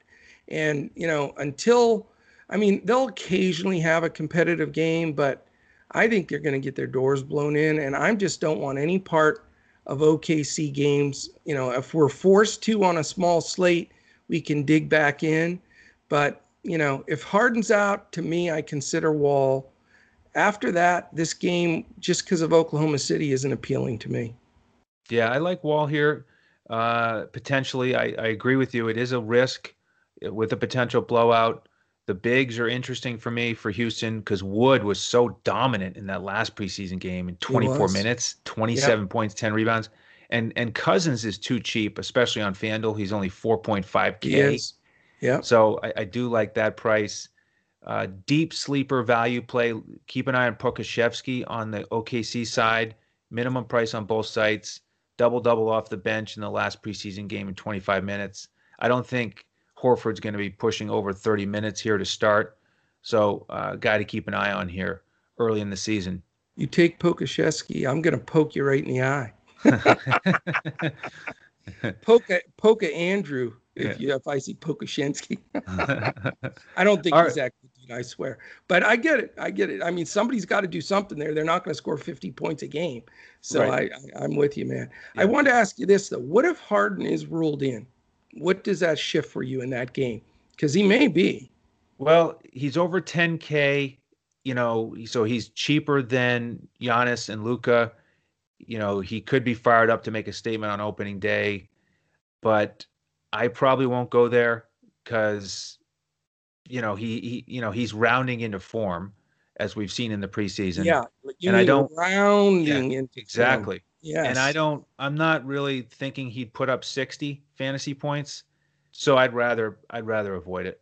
And, you know, until, I mean, they'll occasionally have a competitive game, but I think they're going to get their doors blown in. And I just don't want any part of OKC games. You know, if we're forced to on a small slate, we can dig back in. But, you know, if Harden's out, to me, I consider Wall. After that, this game, just because of Oklahoma City, isn't appealing to me. Yeah, I like Wall here. Uh, potentially, I, I agree with you. It is a risk uh, with a potential blowout. The bigs are interesting for me for Houston because Wood was so dominant in that last preseason game in 24 minutes, 27 yep. points, 10 rebounds. And and Cousins is too cheap, especially on FanDuel. He's only 4.5K. Yeah. So I, I, do like that price. Uh, deep sleeper value play. Keep an eye on Pokusevski on the OKC side. Minimum price on both sites double double off the bench in the last preseason game in 25 minutes. I don't think Horford's going to be pushing over 30 minutes here to start. So, uh, guy to keep an eye on here early in the season. You take Pokusevski, I'm going to poke you right in the eye. poke, poke Andrew if yeah. you if I see Pokusevski. I don't think All he's right. that good, I swear. But I get it. I get it. I mean, somebody's got to do something there. They're not going to score 50 points a game. So right. I, I am with you, man. Yeah. I want to ask you this though. What if Harden is ruled in? What does that shift for you in that game? Because he may be. Well, he's over 10K. you know, so he's cheaper than Giannis and Luka. You know, he could be fired up to make a statement on opening day, but I probably won't go there because, you know, he, he, you know, he's rounding into form as we've seen in the preseason. Yeah, and I don't rounding yeah, into exactly. Yeah, and I don't. I'm not really thinking he'd put up 60 fantasy points, so I'd rather I'd rather avoid it.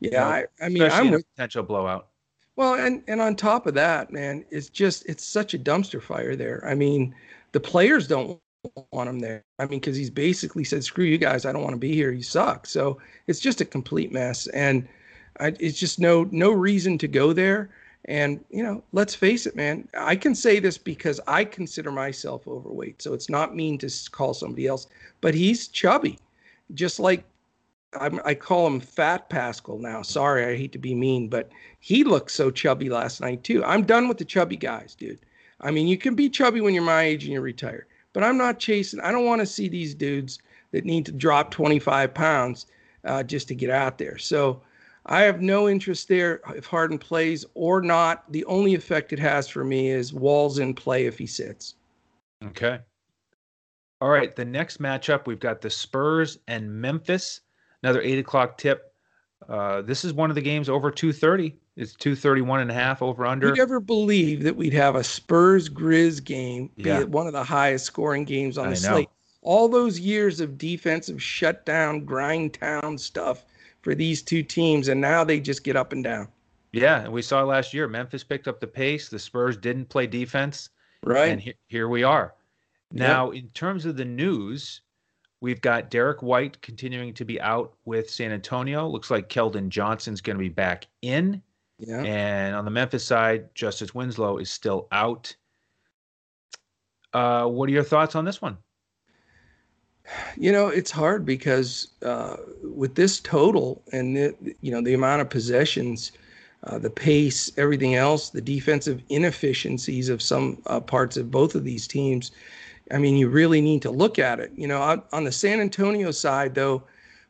Yeah, you know, I, I mean, I'm with, potential blowout. Well, and and on top of that, man, it's just it's such a dumpster fire there. I mean, the players don't want him there. I mean, because he's basically said, "Screw you guys, I don't want to be here. You suck." So it's just a complete mess, and I, it's just no no reason to go there. And you know, let's face it, man. I can say this because I consider myself overweight, so it's not mean to call somebody else. But he's chubby, just like I'm, i call him Fat Pascal now. Sorry, I hate to be mean, but he looked so chubby last night too. I'm done with the chubby guys, dude. I mean, you can be chubby when you're my age and you're retired, but I'm not chasing. I don't want to see these dudes that need to drop 25 pounds uh, just to get out there. So I have no interest there if Harden plays or not. The only effect it has for me is Wall's in play if he sits. Okay. All right. The next matchup, we've got the Spurs and Memphis another eight o'clock tip. Uh, this is one of the games over 230. It's 231 and a half over under. Who'd ever believe that we'd have a Spurs Grizz game be yeah. one of the highest scoring games on the slate? All those years of defensive shutdown, grind town stuff for these two teams, and now they just get up and down. Yeah, and we saw last year Memphis picked up the pace. The Spurs didn't play defense. Right. And he- here we are. Now, yep. in terms of the news, We've got Derrick White continuing to be out with San Antonio. Looks like Keldon Johnson's going to be back in. Yeah. And on the Memphis side, Justice Winslow is still out. Uh, what are your thoughts on this one? You know, it's hard because uh, with this total and the, you know the amount of possessions, uh, the pace, everything else, the defensive inefficiencies of some uh, parts of both of these teams, I mean, you really need to look at it. You know, on the San Antonio side, though,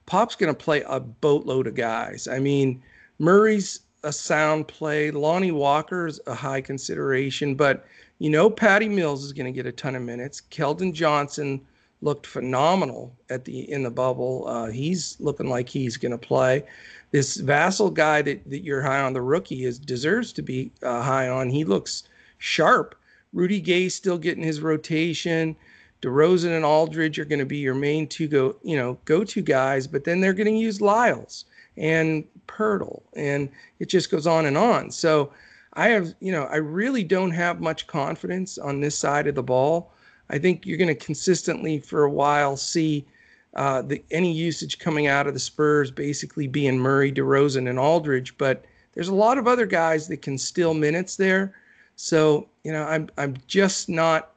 Pop's going to play a boatload of guys. I mean, Murray's a sound play. Lonnie Walker's a high consideration, but you know, Patty Mills is going to get a ton of minutes. Keldon Johnson looked phenomenal at the in the bubble. Uh, he's looking like he's going to play. This Vassell guy that, that you're high on, the rookie, is deserves to be uh, high on. He looks sharp. Rudy Gay still getting his rotation. DeRozan and Aldridge are going to be your main two go, you know, go-to guys, but then they're going to use Lyles and Poeltl, and it just goes on and on. So I have, you know, I really don't have much confidence on this side of the ball. I think you're going to consistently for a while see uh, the any usage coming out of the Spurs basically being Murray, DeRozan, and Aldridge, but there's a lot of other guys that can steal minutes there. So you know, I'm I'm just not,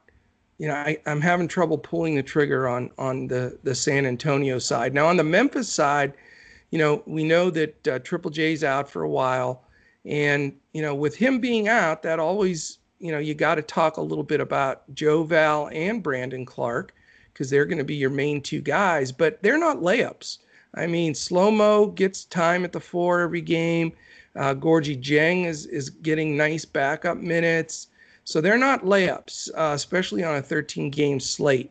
you know, I, I'm having trouble pulling the trigger on on the the San Antonio side. Now on the Memphis side, you know, we know that uh, Triple J's out for a while, and you know, with him being out, that always, you know, you got to talk a little bit about Joe Val and Brandon Clarke because they're going to be your main two guys, but they're not layups. I mean, slow mo gets time at the four every game. Uh, Gorgui Dieng is is getting nice backup minutes, so they're not layups, uh, especially on a 13 game slate.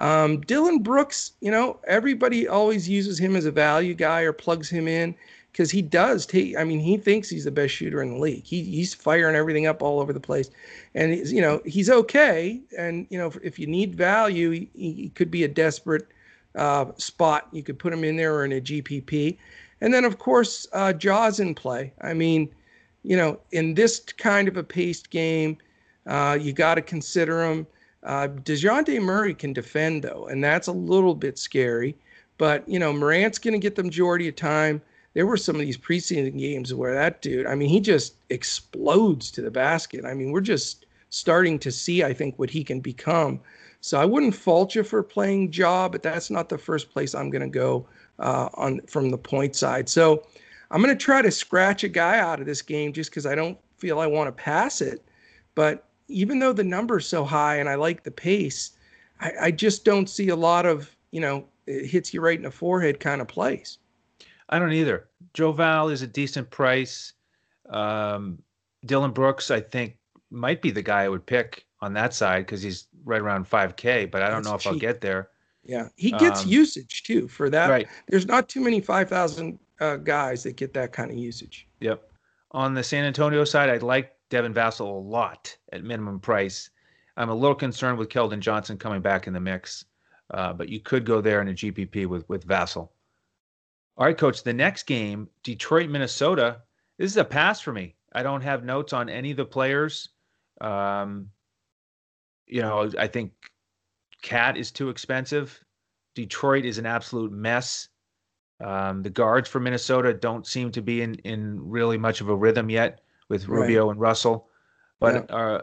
Um, Dillon Brooks, you know, everybody always uses him as a value guy or plugs him in because he does take. I mean, he thinks he's the best shooter in the league. He, he's firing everything up all over the place, and you know he's okay. And you know, if you need value, he, he could be a desperate uh, spot. You could put him in there or in a GPP. And then, of course, uh, Ja's in play. I mean, you know, in this kind of a paced game, uh, you got to consider him. Uh, DeJounte Murray can defend, though, and that's a little bit scary. But, you know, Morant's going to get the majority of time. There were some of these preseason games where that dude, I mean, he just explodes to the basket. I mean, we're just starting to see, I think, what he can become. So I wouldn't fault you for playing Ja, but that's not the first place I'm going to go uh, on from the point side. So I'm going to try to scratch a guy out of this game just because I don't feel I want to pass it. But even though the number's so high and I like the pace, I, I just don't see a lot of you know it hits you right in the forehead kind of plays. I don't either. Joe Val is a decent price. Um, Dillon Brooks, I think, might be the guy I would pick on that side because he's right around 5K, but I don't That's know if cheap. I'll get there. Yeah, he gets um, usage too for that. Right. There's not too many 5,000 uh, guys that get that kind of usage. Yep. On the San Antonio side, I'd like Devin Vassell a lot at minimum price. I'm a little concerned with Keldon Johnson coming back in the mix, uh, but you could go there in a GPP with with Vassell. All right, coach. The next game, Detroit, Minnesota. This is a pass for me. I don't have notes on any of the players. Um, you know, I think KAT is too expensive. Detroit is an absolute mess. Um, the guards for Minnesota don't seem to be in, in really much of a rhythm yet with Rubio right. and Russell. But yeah. uh,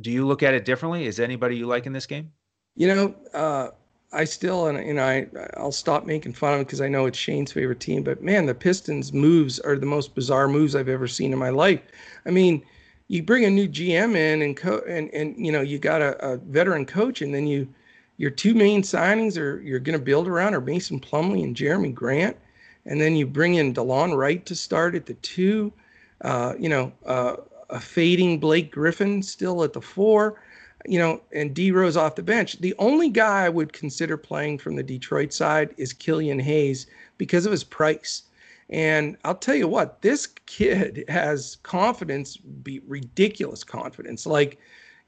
do you look at it differently? Is anybody you like in this game? You know, uh, I still and you know I I'll stop making fun of it because I know it's Shane's favorite team. But man, the Pistons moves are the most bizarre moves I've ever seen in my life. I mean, you bring a new GM in and co- and and you know you got a, a veteran coach, and then you your two main signings are you're going to build around are Mason Plumlee and Jerami Grant, and then you bring in Delon Wright to start at the two. Uh, you know, uh, a fading Blake Griffin still at the four. You know, and D Rose off the bench. The only guy I would consider playing from the Detroit side is Killian Hayes because of his price. And I'll tell you what, this kid has confidence, be ridiculous confidence. Like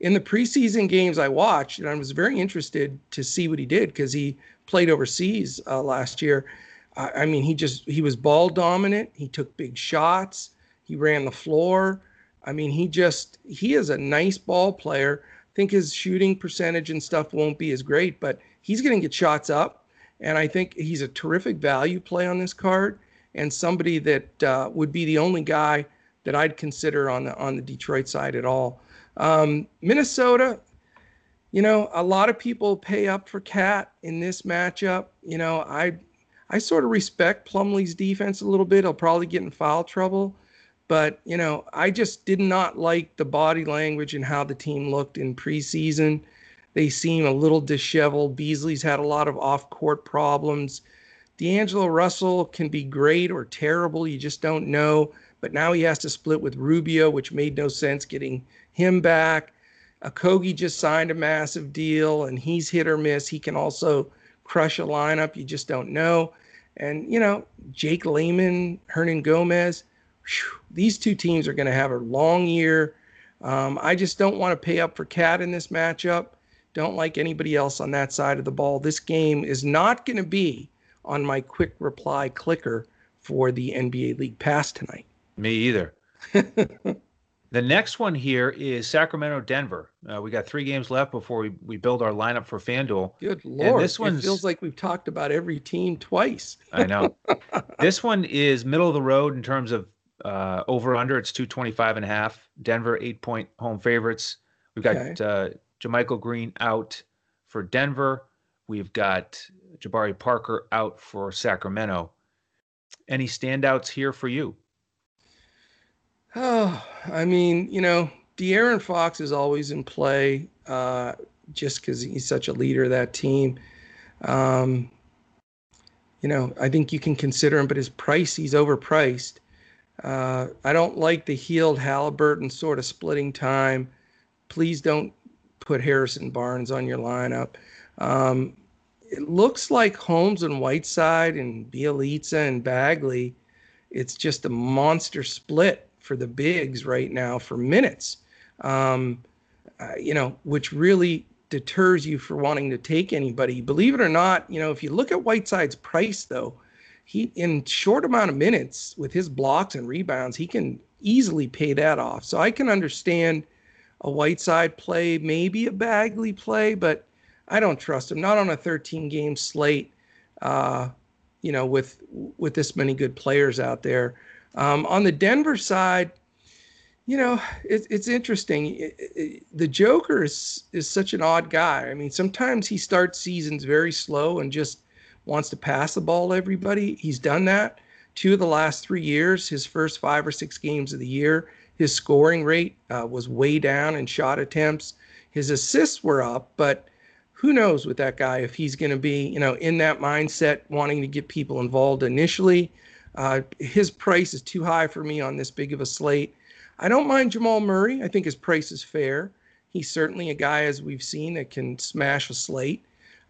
in the preseason games I watched, and I was very interested to see what he did because he played overseas uh, last year. I, I, mean, he just he was ball dominant. He took big shots. He ran the floor. I mean, he just he is a nice ball player. Think his shooting percentage and stuff won't be as great, but he's going to get shots up, and I think he's a terrific value play on this card and somebody that uh, would be the only guy that I'd consider on the on the Detroit side at all. Um, Minnesota, you know, a lot of people pay up for KAT in this matchup. You know, I I sort of respect Plumlee's defense a little bit. He'll probably get in foul trouble, but you know, I just did not like the body language and how the team looked in preseason. They seem a little disheveled. Beasley's had a lot of off-court problems. D'Angelo Russell can be great or terrible. You just don't know. But now he has to split with Rubio, which made no sense getting him back. Okogie just signed a massive deal and he's hit or miss. He can also crush a lineup. You just don't know. And, you know, Jake Layman, Hernangomez, whew, these two teams are going to have a long year. Um, I just don't want to pay up for KAT in this matchup. Don't like anybody else on that side of the ball. This game is not going to be on my quick reply clicker for the NBA League Pass tonight. Me either. The next one here is Sacramento Denver. Uh, we got three games left before we, we build our lineup for FanDuel. Good lord! And this one feels like we've talked about every team twice. I know. this one is middle of the road in terms of uh, over under. It's 225 and a half. Denver eight point home favorites. We've got okay. uh, JaMychal Green out for Denver. We've got Jabari Parker out for Sacramento. Any standouts here for you? Oh, I mean, you know, De'Aaron Fox is always in play uh, just because he's such a leader of that team. Um, you know, I think you can consider him, but his price, he's overpriced. Uh, I don't like the Hield Halliburton sort of splitting time. Please don't put Harrison Barnes on your lineup. Um, it looks like Holmes and Whiteside and Bjelica and Bagley. It's just a monster split for the bigs right now for minutes, um, uh, you know, which really deters you for wanting to take anybody. Believe it or not, you know, if you look at Whiteside's price, though, he in short amount of minutes with his blocks and rebounds, he can easily pay that off. So I can understand a Whiteside play, maybe a Bagley play, but I don't trust him. Not on a 13 game slate. Uh, you know, with with this many good players out there. Um, on the Denver side, you know, it, it's interesting. It, it, the Joker is is such an odd guy. I mean, sometimes he starts seasons very slow and just wants to pass the ball to everybody. He's done that two of the last three years. His first five or six games of the year, his scoring rate uh, was way down in shot attempts. His assists were up, but who knows with that guy if he's going to be, you know, in that mindset, wanting to get people involved initially uh, his price is too high for me on this big of a slate. I don't mind Jamal Murray. I think his price is fair. He's certainly a guy, as we've seen, that can smash a slate.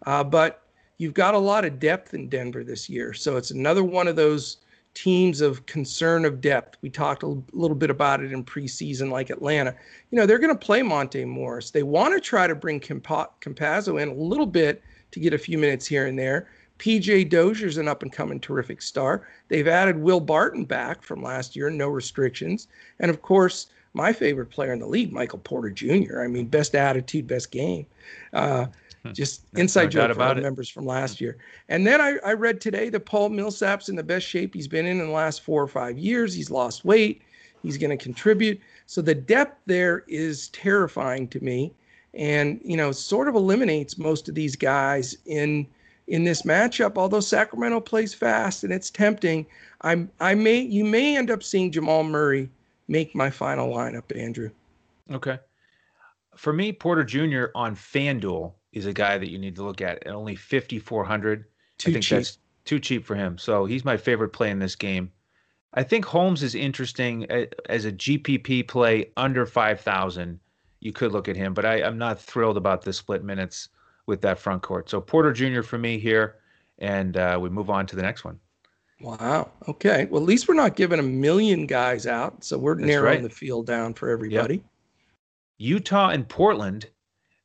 Uh, but you've got a lot of depth in Denver this year. So it's another one of those teams of concern of depth. We talked a little bit about it in preseason, like Atlanta. You know, they're going to play Monte Morris. They want to try to bring Campazzo in a little bit to get a few minutes here and there. PJ Dozier's an up and coming terrific star. They've added Will Barton back from last year, no restrictions. And of course, my favorite player in the league, Michael Porter Jr. I mean, best attitude, best game. Uh. Hmm. just inside no joke for our members from last hmm. year. And then I, I read today that Paul Millsap's in the best shape he's been in in the last four or five years. He's lost weight. He's going to contribute. So the depth there is terrifying to me, and you know, sort of eliminates most of these guys in in this matchup. Although Sacramento plays fast and it's tempting, I'm I may you may end up seeing Jamal Murray make my final lineup, Andrew. Okay. For me, Porter Jr. on FanDuel is a guy that you need to look at at only 5400. Too I think cheap. that's too cheap for him. So he's my favorite play in this game. I think Holmes is interesting as a GPP play under 5,000. You could look at him, but I, I'm not thrilled about the split minutes with that front court. So Porter Jr. for me here, and uh, we move on to the next one. Wow. Okay. Well, at least we're not giving a million guys out, so we're That's narrowing right. the field down for everybody. Yep. Utah and Portland,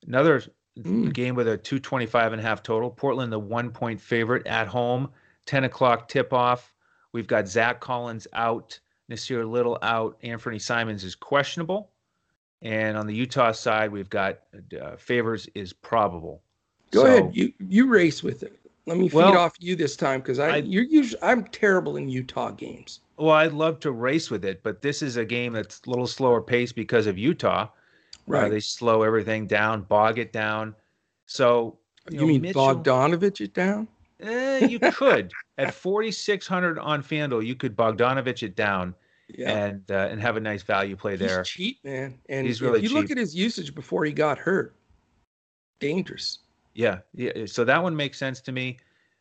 another mm. game with a 225 and a half total. Portland, the one point favorite at home, 10 o'clock tip off. We've got Zach Collins out, Nassir Little out, Anthony Simons is questionable. And on the Utah side, we've got uh, Favors is probable. Go so, ahead. You you race with it. Let me feed well, off you this time because I, I you're usually I'm terrible in Utah games. Well, I'd love to race with it, but this is a game that's a little slower pace because of Utah. Uh, right. Uh, they slow everything down, bog it down. So you, you know, mean Mitchell, Bogdanovich it down? Eh, you could at 4600 on FanDuel, you could Bogdanovich it down. Yeah. and uh, and have a nice value play there. He's cheap, man. And he's really if you cheap. look at his usage before he got hurt, dangerous. Yeah, yeah. So that one makes sense to me.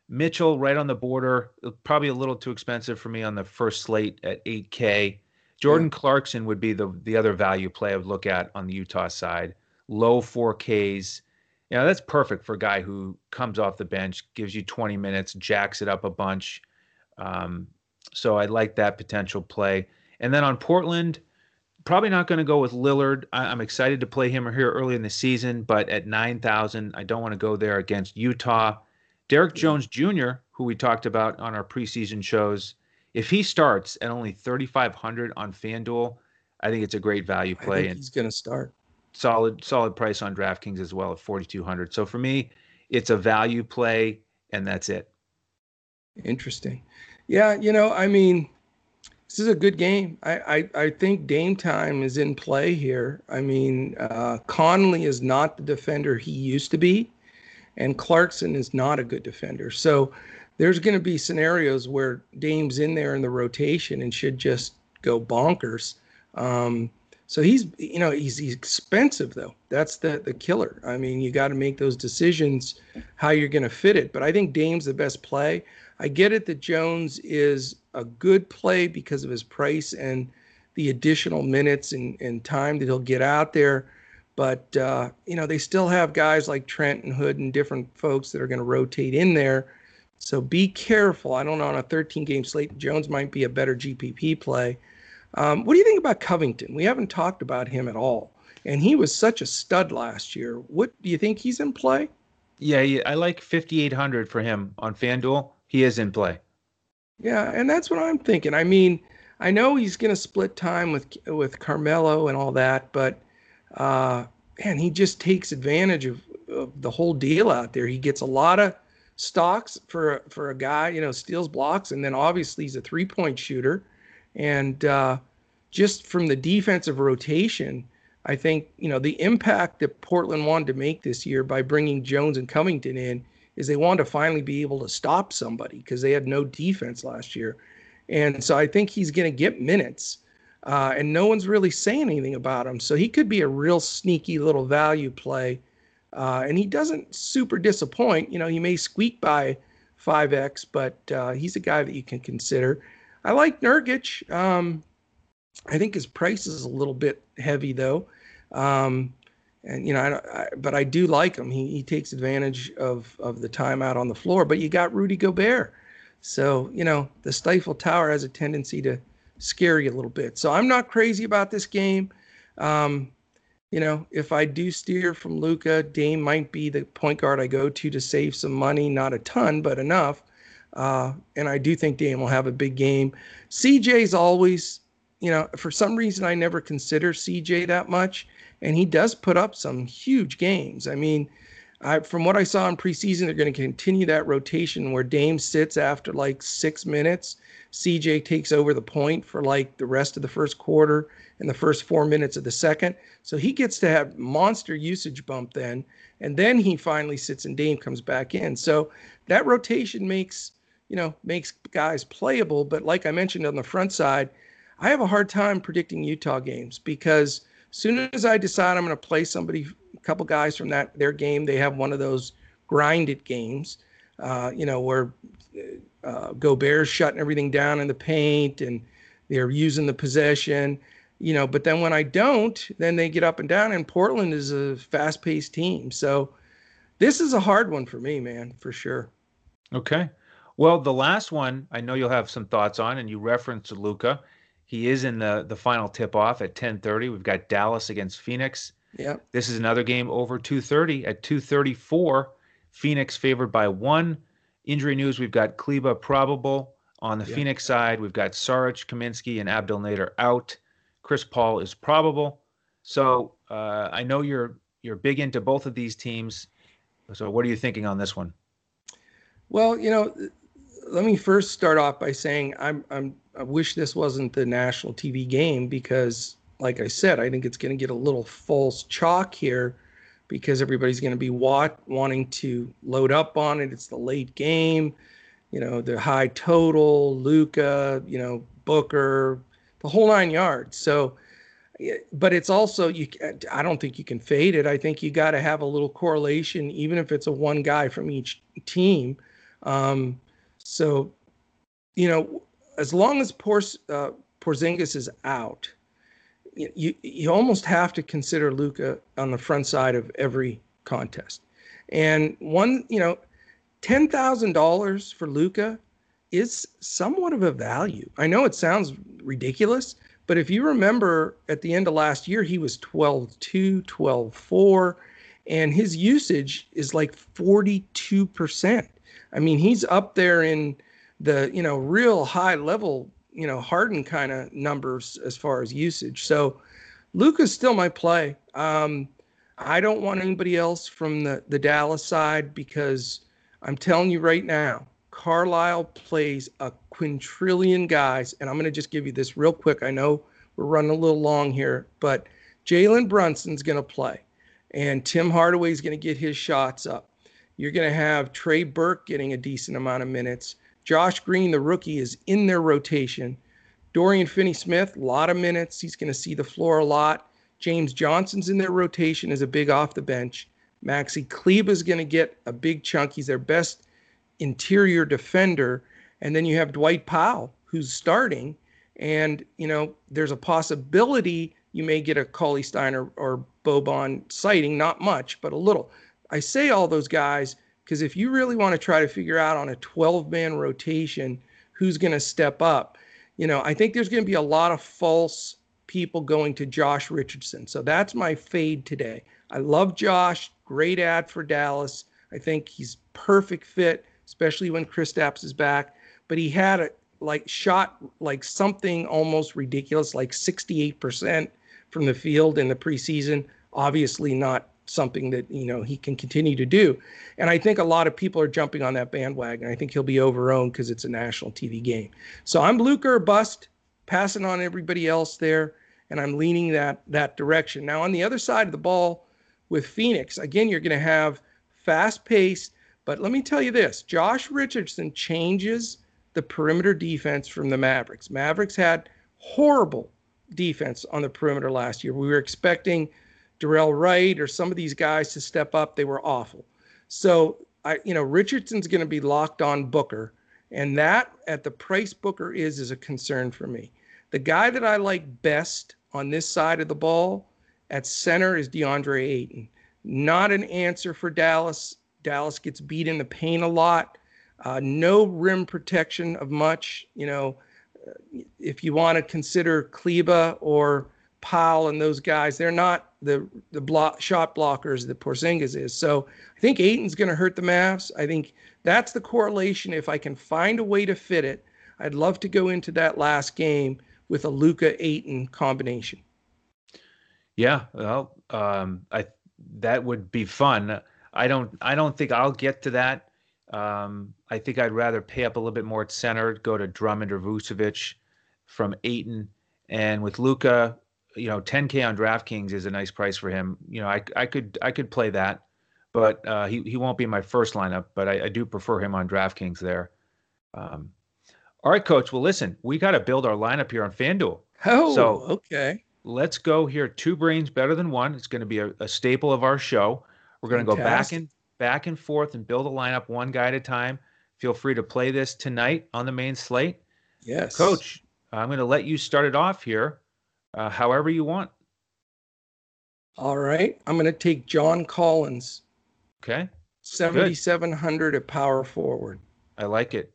Mitchell right on the border, probably a little too expensive for me on the first slate at 8K. Jordan yeah. Clarkson would be the the other value play I would look at on the Utah side. Low 4Ks. You know, that's perfect for a guy who comes off the bench, gives you 20 minutes, jacks it up a bunch. Um, so I like that potential play. And then on Portland, probably not going to go with Lillard. I, am excited to play him here early in the season, but at 9,000, I don't want to go there against Utah. Derrick Jones Jr., who we talked about on our preseason shows, if he starts at only 3,500 on FanDuel, I think it's a great value play. and he's going to start. Solid, solid price on DraftKings as well at 4,200. So for me, it's a value play, and that's it. Interesting. Yeah, you know, I mean, this is a good game. I, I, I think Dame time is in play here. I mean, uh, Conley is not the defender he used to be, and Clarkson is not a good defender. So there's going to be scenarios where Dame's in there in the rotation and should just go bonkers. Um, so he's, you know, he's, he's expensive though. That's the the killer. I mean, you got to make those decisions how you're going to fit it. But I think Dame's the best play. I get it that Jones is a good play because of his price and the additional minutes and, and time that he'll get out there. But, uh, you know, they still have guys like Trent and Hood and different folks that are going to rotate in there. So be careful. I don't know on a 13 game slate, Jones might be a better GPP play. Um, what do you think about Covington? We haven't talked about him at all. And he was such a stud last year. What do you think he's in play? Yeah, I like 5,800 for him on FanDuel. He is in play. Yeah, and that's what I'm thinking. I mean, I know he's going to split time with with Carmelo and all that, but uh, man, he just takes advantage of, of the whole deal out there. He gets a lot of stocks for for a guy, you know, steals blocks, and then obviously he's a three point shooter, and uh, just from the defensive rotation, I think you know the impact that Portland wanted to make this year by bringing Jones and Covington in is they wanted to finally be able to stop somebody because they had no defense last year. And so I think he's going to get minutes. Uh, and no one's really saying anything about him. So he could be a real sneaky little value play. Uh, and he doesn't super disappoint. You know, he may squeak by 5x, but uh, he's a guy that you can consider. I like Nurkic. Um, I think his price is a little bit heavy though. Um, and you know, I, I, but I do like him. He he takes advantage of of the time out on the floor. But you got Rudy Gobert, so you know the Stifle Tower has a tendency to scare you a little bit. So I'm not crazy about this game. Um, you know, if I do steer from Luka, Dame might be the point guard I go to to save some money, not a ton, but enough. Uh, and I do think Dame will have a big game. CJ's always, you know, for some reason I never consider CJ that much and he does put up some huge games. I mean, I, from what I saw in preseason, they're going to continue that rotation where Dame sits after like six minutes. CJ takes over the point for like the rest of the first quarter and the first four minutes of the second. So he gets to have monster usage bump then. And then he finally sits and Dame comes back in. So that rotation makes, you know, makes guys playable. But like I mentioned on the front side, I have a hard time predicting Utah games because – soon as I decide I'm going to play somebody, a couple guys from that their game, they have one of those grinded games, uh, you know, where uh, Gobert's shutting everything down in the paint and they're using the possession, you know. But then when I don't, then they get up and down. And Portland is a fast-paced team, so this is a hard one for me, man, for sure. Okay. Well, the last one I know you'll have some thoughts on, and you referenced Luka. He is in the the final tip off at 10:30. We've got Dallas against Phoenix. Yeah. This is another game over 2:30 at 2:34. Phoenix favored by one. Injury news: We've got Kleber probable on the Phoenix side. We've got Saric, Kaminsky, and Abdel Nader out. Chris Paul is probable. So uh, I know you're you're big into both of these teams. So what are you thinking on this one? Well, you know, let me first start off by saying I'm I'm I wish this wasn't the national TV game because, like I said, I think it's going to get a little false chalk here because everybody's going to be wanting to load up on it. It's the late game, you know, the high total, Luka, you know, Booker, the whole nine yards. So, but it's also you. I don't think you can fade it. I think you got to have a little correlation, even if it's a one guy from each team. Um, so, you know, as long as Pors, uh, Porzingis is out, you you almost have to consider Luka on the front side of every contest. And one, you know, ten thousand dollars for Luka is somewhat of a value. I know it sounds ridiculous, but if you remember at the end of last year, he was 12-2, 12-4, and his usage is like 42%. I mean, he's up there in the you know real high level you know Harden kind of numbers as far as usage. So Luka's still my play. Um, I don't want anybody else from the the Dallas side because I'm telling you right now, Carlisle plays a quintillion guys, and I'm going to just give you this real quick. I know we're running a little long here, but Jalen Brunson's going to play, and Tim Hardaway's going to get his shots up. You're going to have Trey Burke getting a decent amount of minutes. Josh Green, the rookie, is in their rotation. Dorian Finney Smith, a lot of minutes. He's going to see the floor a lot. James Johnson's in their rotation as a big off the bench. Maxi Kleber is going to get a big chunk. He's their best interior defender. And then you have Dwight Powell, who's starting. And, you know, there's a possibility you may get a Cauley Stein or Boban sighting, not much, but a little. I say all those guys because if you really want to try to figure out on a 12 man rotation who's going to step up, you know, I think there's going to be a lot of false people going to Josh Richardson. So that's my fade today. I love Josh. Great add for Dallas. I think he's perfect fit, especially when Kristaps is back. But he had a like shot like something almost ridiculous, like 68% from the field in the preseason. Obviously not something that you know he can continue to do. And I think a lot of people are jumping on that bandwagon. I think he'll be overowned because it's a national TV game. So I'm Luka or bust, passing on everybody else there, and I'm leaning that that direction. Now on the other side of the ball with Phoenix, again you're going to have fast pace. But let me tell you this: Josh Richardson changes the perimeter defense from the Mavericks. Mavericks had horrible defense on the perimeter last year. We were expecting Dorell Wright or some of these guys to step up. They were awful. So I, you know, Richardson's going to be locked on Booker, and that at the price Booker is is a concern for me. The guy that I like best on this side of the ball at center is DeAndre Ayton. Not an answer for Dallas. Dallas gets beat in the paint a lot. Uh, no rim protection of much. You know, if you want to consider Kleber or Powell and those guys, they're not the the block, shot blockers that Porzingis is. So I think Ayton's going to hurt the Mavs. I think that's the correlation. If I can find a way to fit it, I'd love to go into that last game with a Luka Ayton combination. Yeah, well, um, I that would be fun. I don't I don't think I'll get to that. Um, I think I'd rather pay up a little bit more at center, go to Drummond or Vucevic from Ayton. and with Luka, you know, 10k on DraftKings is a nice price for him. You know, I I could I could play that, but uh, he he won't be my first lineup. But I, I do prefer him on DraftKings there. Um, all right, Coach. Well, listen, we got to build our lineup here on FanDuel. Oh, So- okay. let's go here. Two brains better than one. It's going to be a, a staple of our show. We're going to go back and back and forth and build a lineup one guy at a time. Feel free to play this tonight on the main slate. Yes. Coach, I'm going to let you start it off here, uh, however you want. All right. I'm going to take John Collins, Okay, 7,700 at power forward. I like it.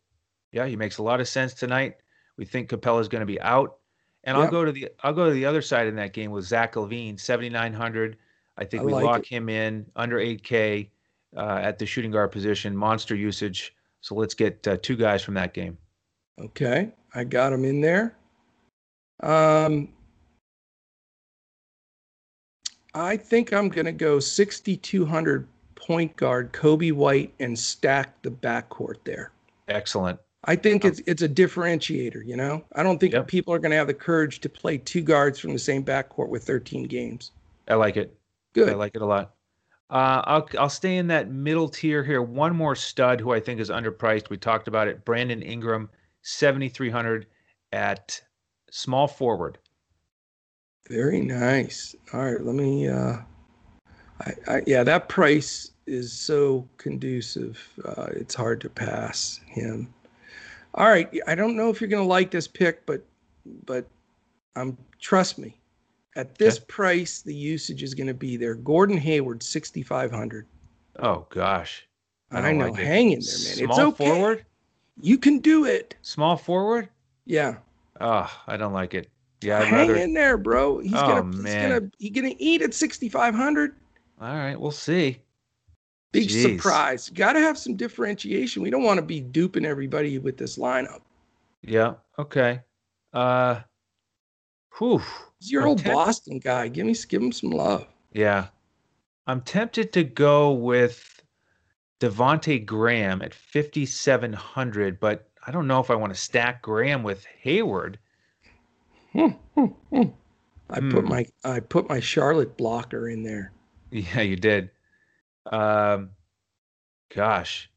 Yeah, he makes a lot of sense tonight. We think Capela's going to be out, and I'll go to the I'll go to the other side in that game with Zach LaVine, 7,900. I think I we like lock it. him in under 8K uh, at the shooting guard position, monster usage. So let's get uh, two guys from that game. Okay. I got him in there. Um, I think I'm going to go 6,200 point guard Coby White and stack the backcourt there. Excellent. I think it's it's a differentiator, you know. I don't think Yep. people are going to have the courage to play two guards from the same backcourt with 13 games. I like it. Good. I like it a lot. Uh, I'll I'll stay in that middle tier here. One more stud who I think is underpriced. We talked about it. Brandon Ingram, 7,300 at small forward. Very nice. All right, let me. Uh, I, I yeah, that price is so conducive. Uh, it's hard to pass him. All right, I don't know if you're going to like this pick, but but um, trust me, at this Okay. price, the usage is going to be there. Gordon Hayward, 6,500. Oh gosh. I I, know, like hang in there, man. Small it's okay. forward? You can do it. Small forward? Yeah, Oh, I don't like it. Yeah, I'd hang rather. in there, bro. He's Oh, gonna he's gonna he's gonna eat at 6,500. All right, we'll see. Big Jeez. surprise. Got to have some differentiation. We don't want to be duping everybody with this lineup. Yeah. Okay. Uh. Whew. He's your I'm old temp- Boston guy. Give me, give him some love. Yeah. I'm tempted to go with Devonte Graham at 5,700, but I don't know if I want to stack Graham with Hayward. I put Hmm. my, I put my Charlotte blocker in there. Yeah, you did. Um, gosh,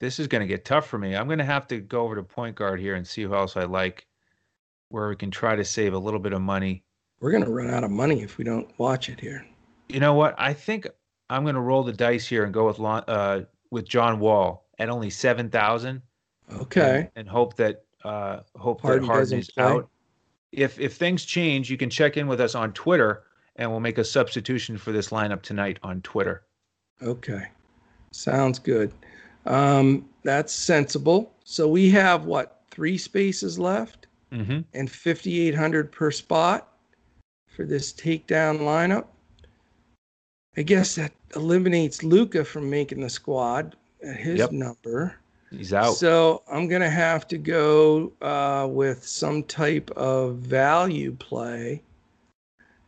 this is going to get tough for me. I'm going to have to go over to point guard here and see who else I like, where we can try to save a little bit of money. We're gonna run out of money if we don't watch it here. You know what? I think I'm going to roll the dice here and go with uh, with John Wall at only seven thousand. Okay. and, and hope that uh, hope Harden that Harden is play. out. If if things change, you can check in with us on Twitter, and we'll make a substitution for this lineup tonight on Twitter. Okay. Sounds good. Um, that's sensible. So we have what three spaces left Mm-hmm. and 5,800 per spot for this takedown lineup. I guess that eliminates Luka from making the squad at his Yep. number. He's out. So I'm gonna have to go uh, with some type of value play,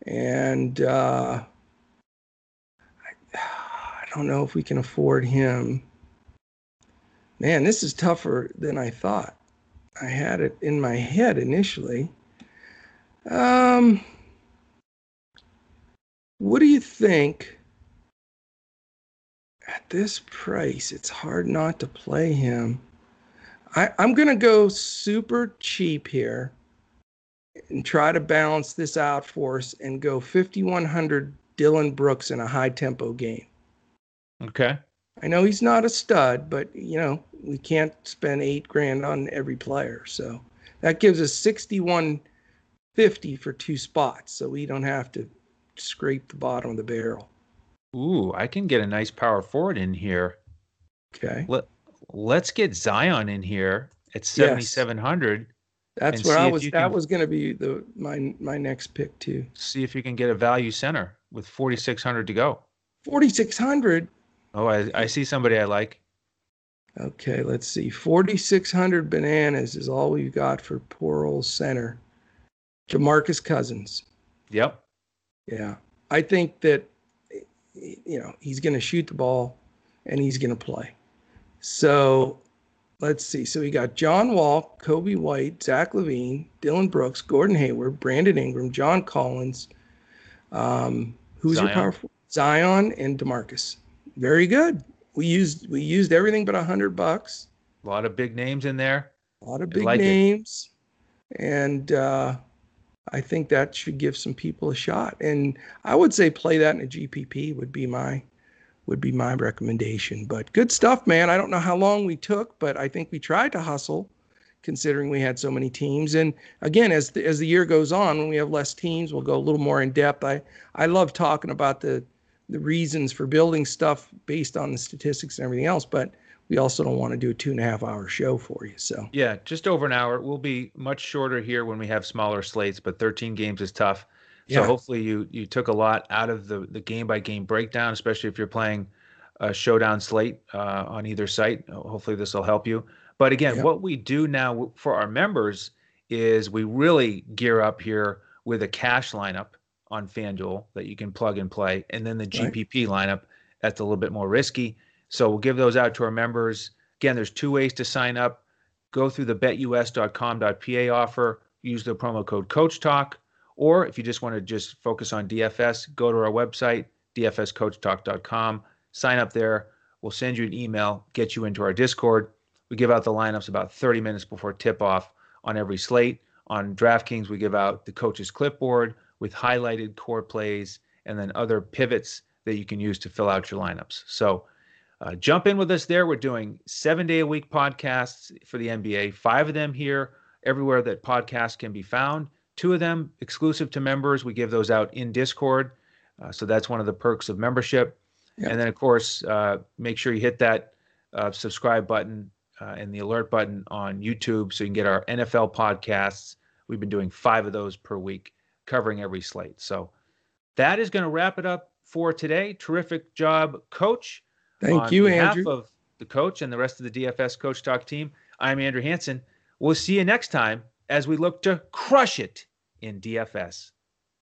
and uh, I, I don't know if we can afford him. Man, this is tougher than I thought. I had it in my head initially. Um, what do you think? At this price, it's hard not to play him. I, I'm going to go super cheap here and try to balance this out for us and go 5,100 Dillon Brooks in a high tempo game. okay. I know he's not a stud, but you know, we can't spend eight grand on every player. So that gives us 6150 for two spots, so we don't have to scrape the bottom of the barrel. Ooh, I can get a nice power forward in here. Okay. Let, let's get Zion in here at 7,700. That's where I was. That can- was going to be the my my next pick too. See if you can get a value center with 4,600 to go. 4600. Oh, I, I see somebody I like. Okay, let's see. 4600 bananas is all we've got for poor old center. Jamarcus Cousins. Yep. Yeah. I think that you know, he's going to shoot the ball and he's going to play. So, let's see. So we got John Wall, Coby White, Zach LaVine, Dillon Brooks, Gordon Hayward, Brandon Ingram, John Collins. Um, who's your Zion. power forward? Zion and Demarcus. Very good. We used we used everything but a hundred bucks. A lot of big names in there. A lot of big like it. names, and uh, I think that should give some people a shot. And I would say play that in a GPP would be my would be my recommendation. But good stuff, man. I don't know how long we took, but I think we tried to hustle, considering we had so many teams. And again, as the, as the year goes on, when we have less teams, we'll go a little more in depth. I I love talking about the the reasons for building stuff based on the statistics and everything else, but we also don't want to do a two and a half hour show for you. So. Yeah, just over an hour. We'll be much shorter here when we have smaller slates, but 13 games is tough. So Yeah. hopefully you you took a lot out of the the game by game breakdown, especially if you're playing a showdown slate uh, on either site. Hopefully this will help you. But again, Yeah. what we do now for our members is we really gear up here with a cash lineup on FanDuel that you can plug and play, and then the Right. GPP lineup that's a little bit more risky. So we'll give those out to our members. Again, there's two ways to sign up. Go through the betus.com.pa offer, use the promo code Coach Talk, or if you just want to just focus on DFS, go to our website, dfscoachtalk.com, sign up there. We'll send you an email, get you into our Discord. We give out the lineups about 30 minutes before tip off on every slate. On DraftKings, we give out the coach's clipboard with highlighted core plays and then other pivots that you can use to fill out your lineups. So uh, jump in with us there. We're doing seven day a week podcasts for the NBA, five of them here, everywhere that podcasts can be found. Two of them exclusive to members. We give those out in Discord. Uh, so that's one of the perks of membership. Yeah. And then, of course, uh, make sure you hit that uh, subscribe button uh, and the alert button on YouTube so you can get our NFL podcasts. We've been doing five of those per week, covering every slate. So that is going to wrap it up for today. Terrific job, Coach. Thank On you, behalf Andrew. of the coach and the rest of the DFS Coach Talk team, I'm Andrew Hansen. We'll see you next time as we look to crush it in DFS.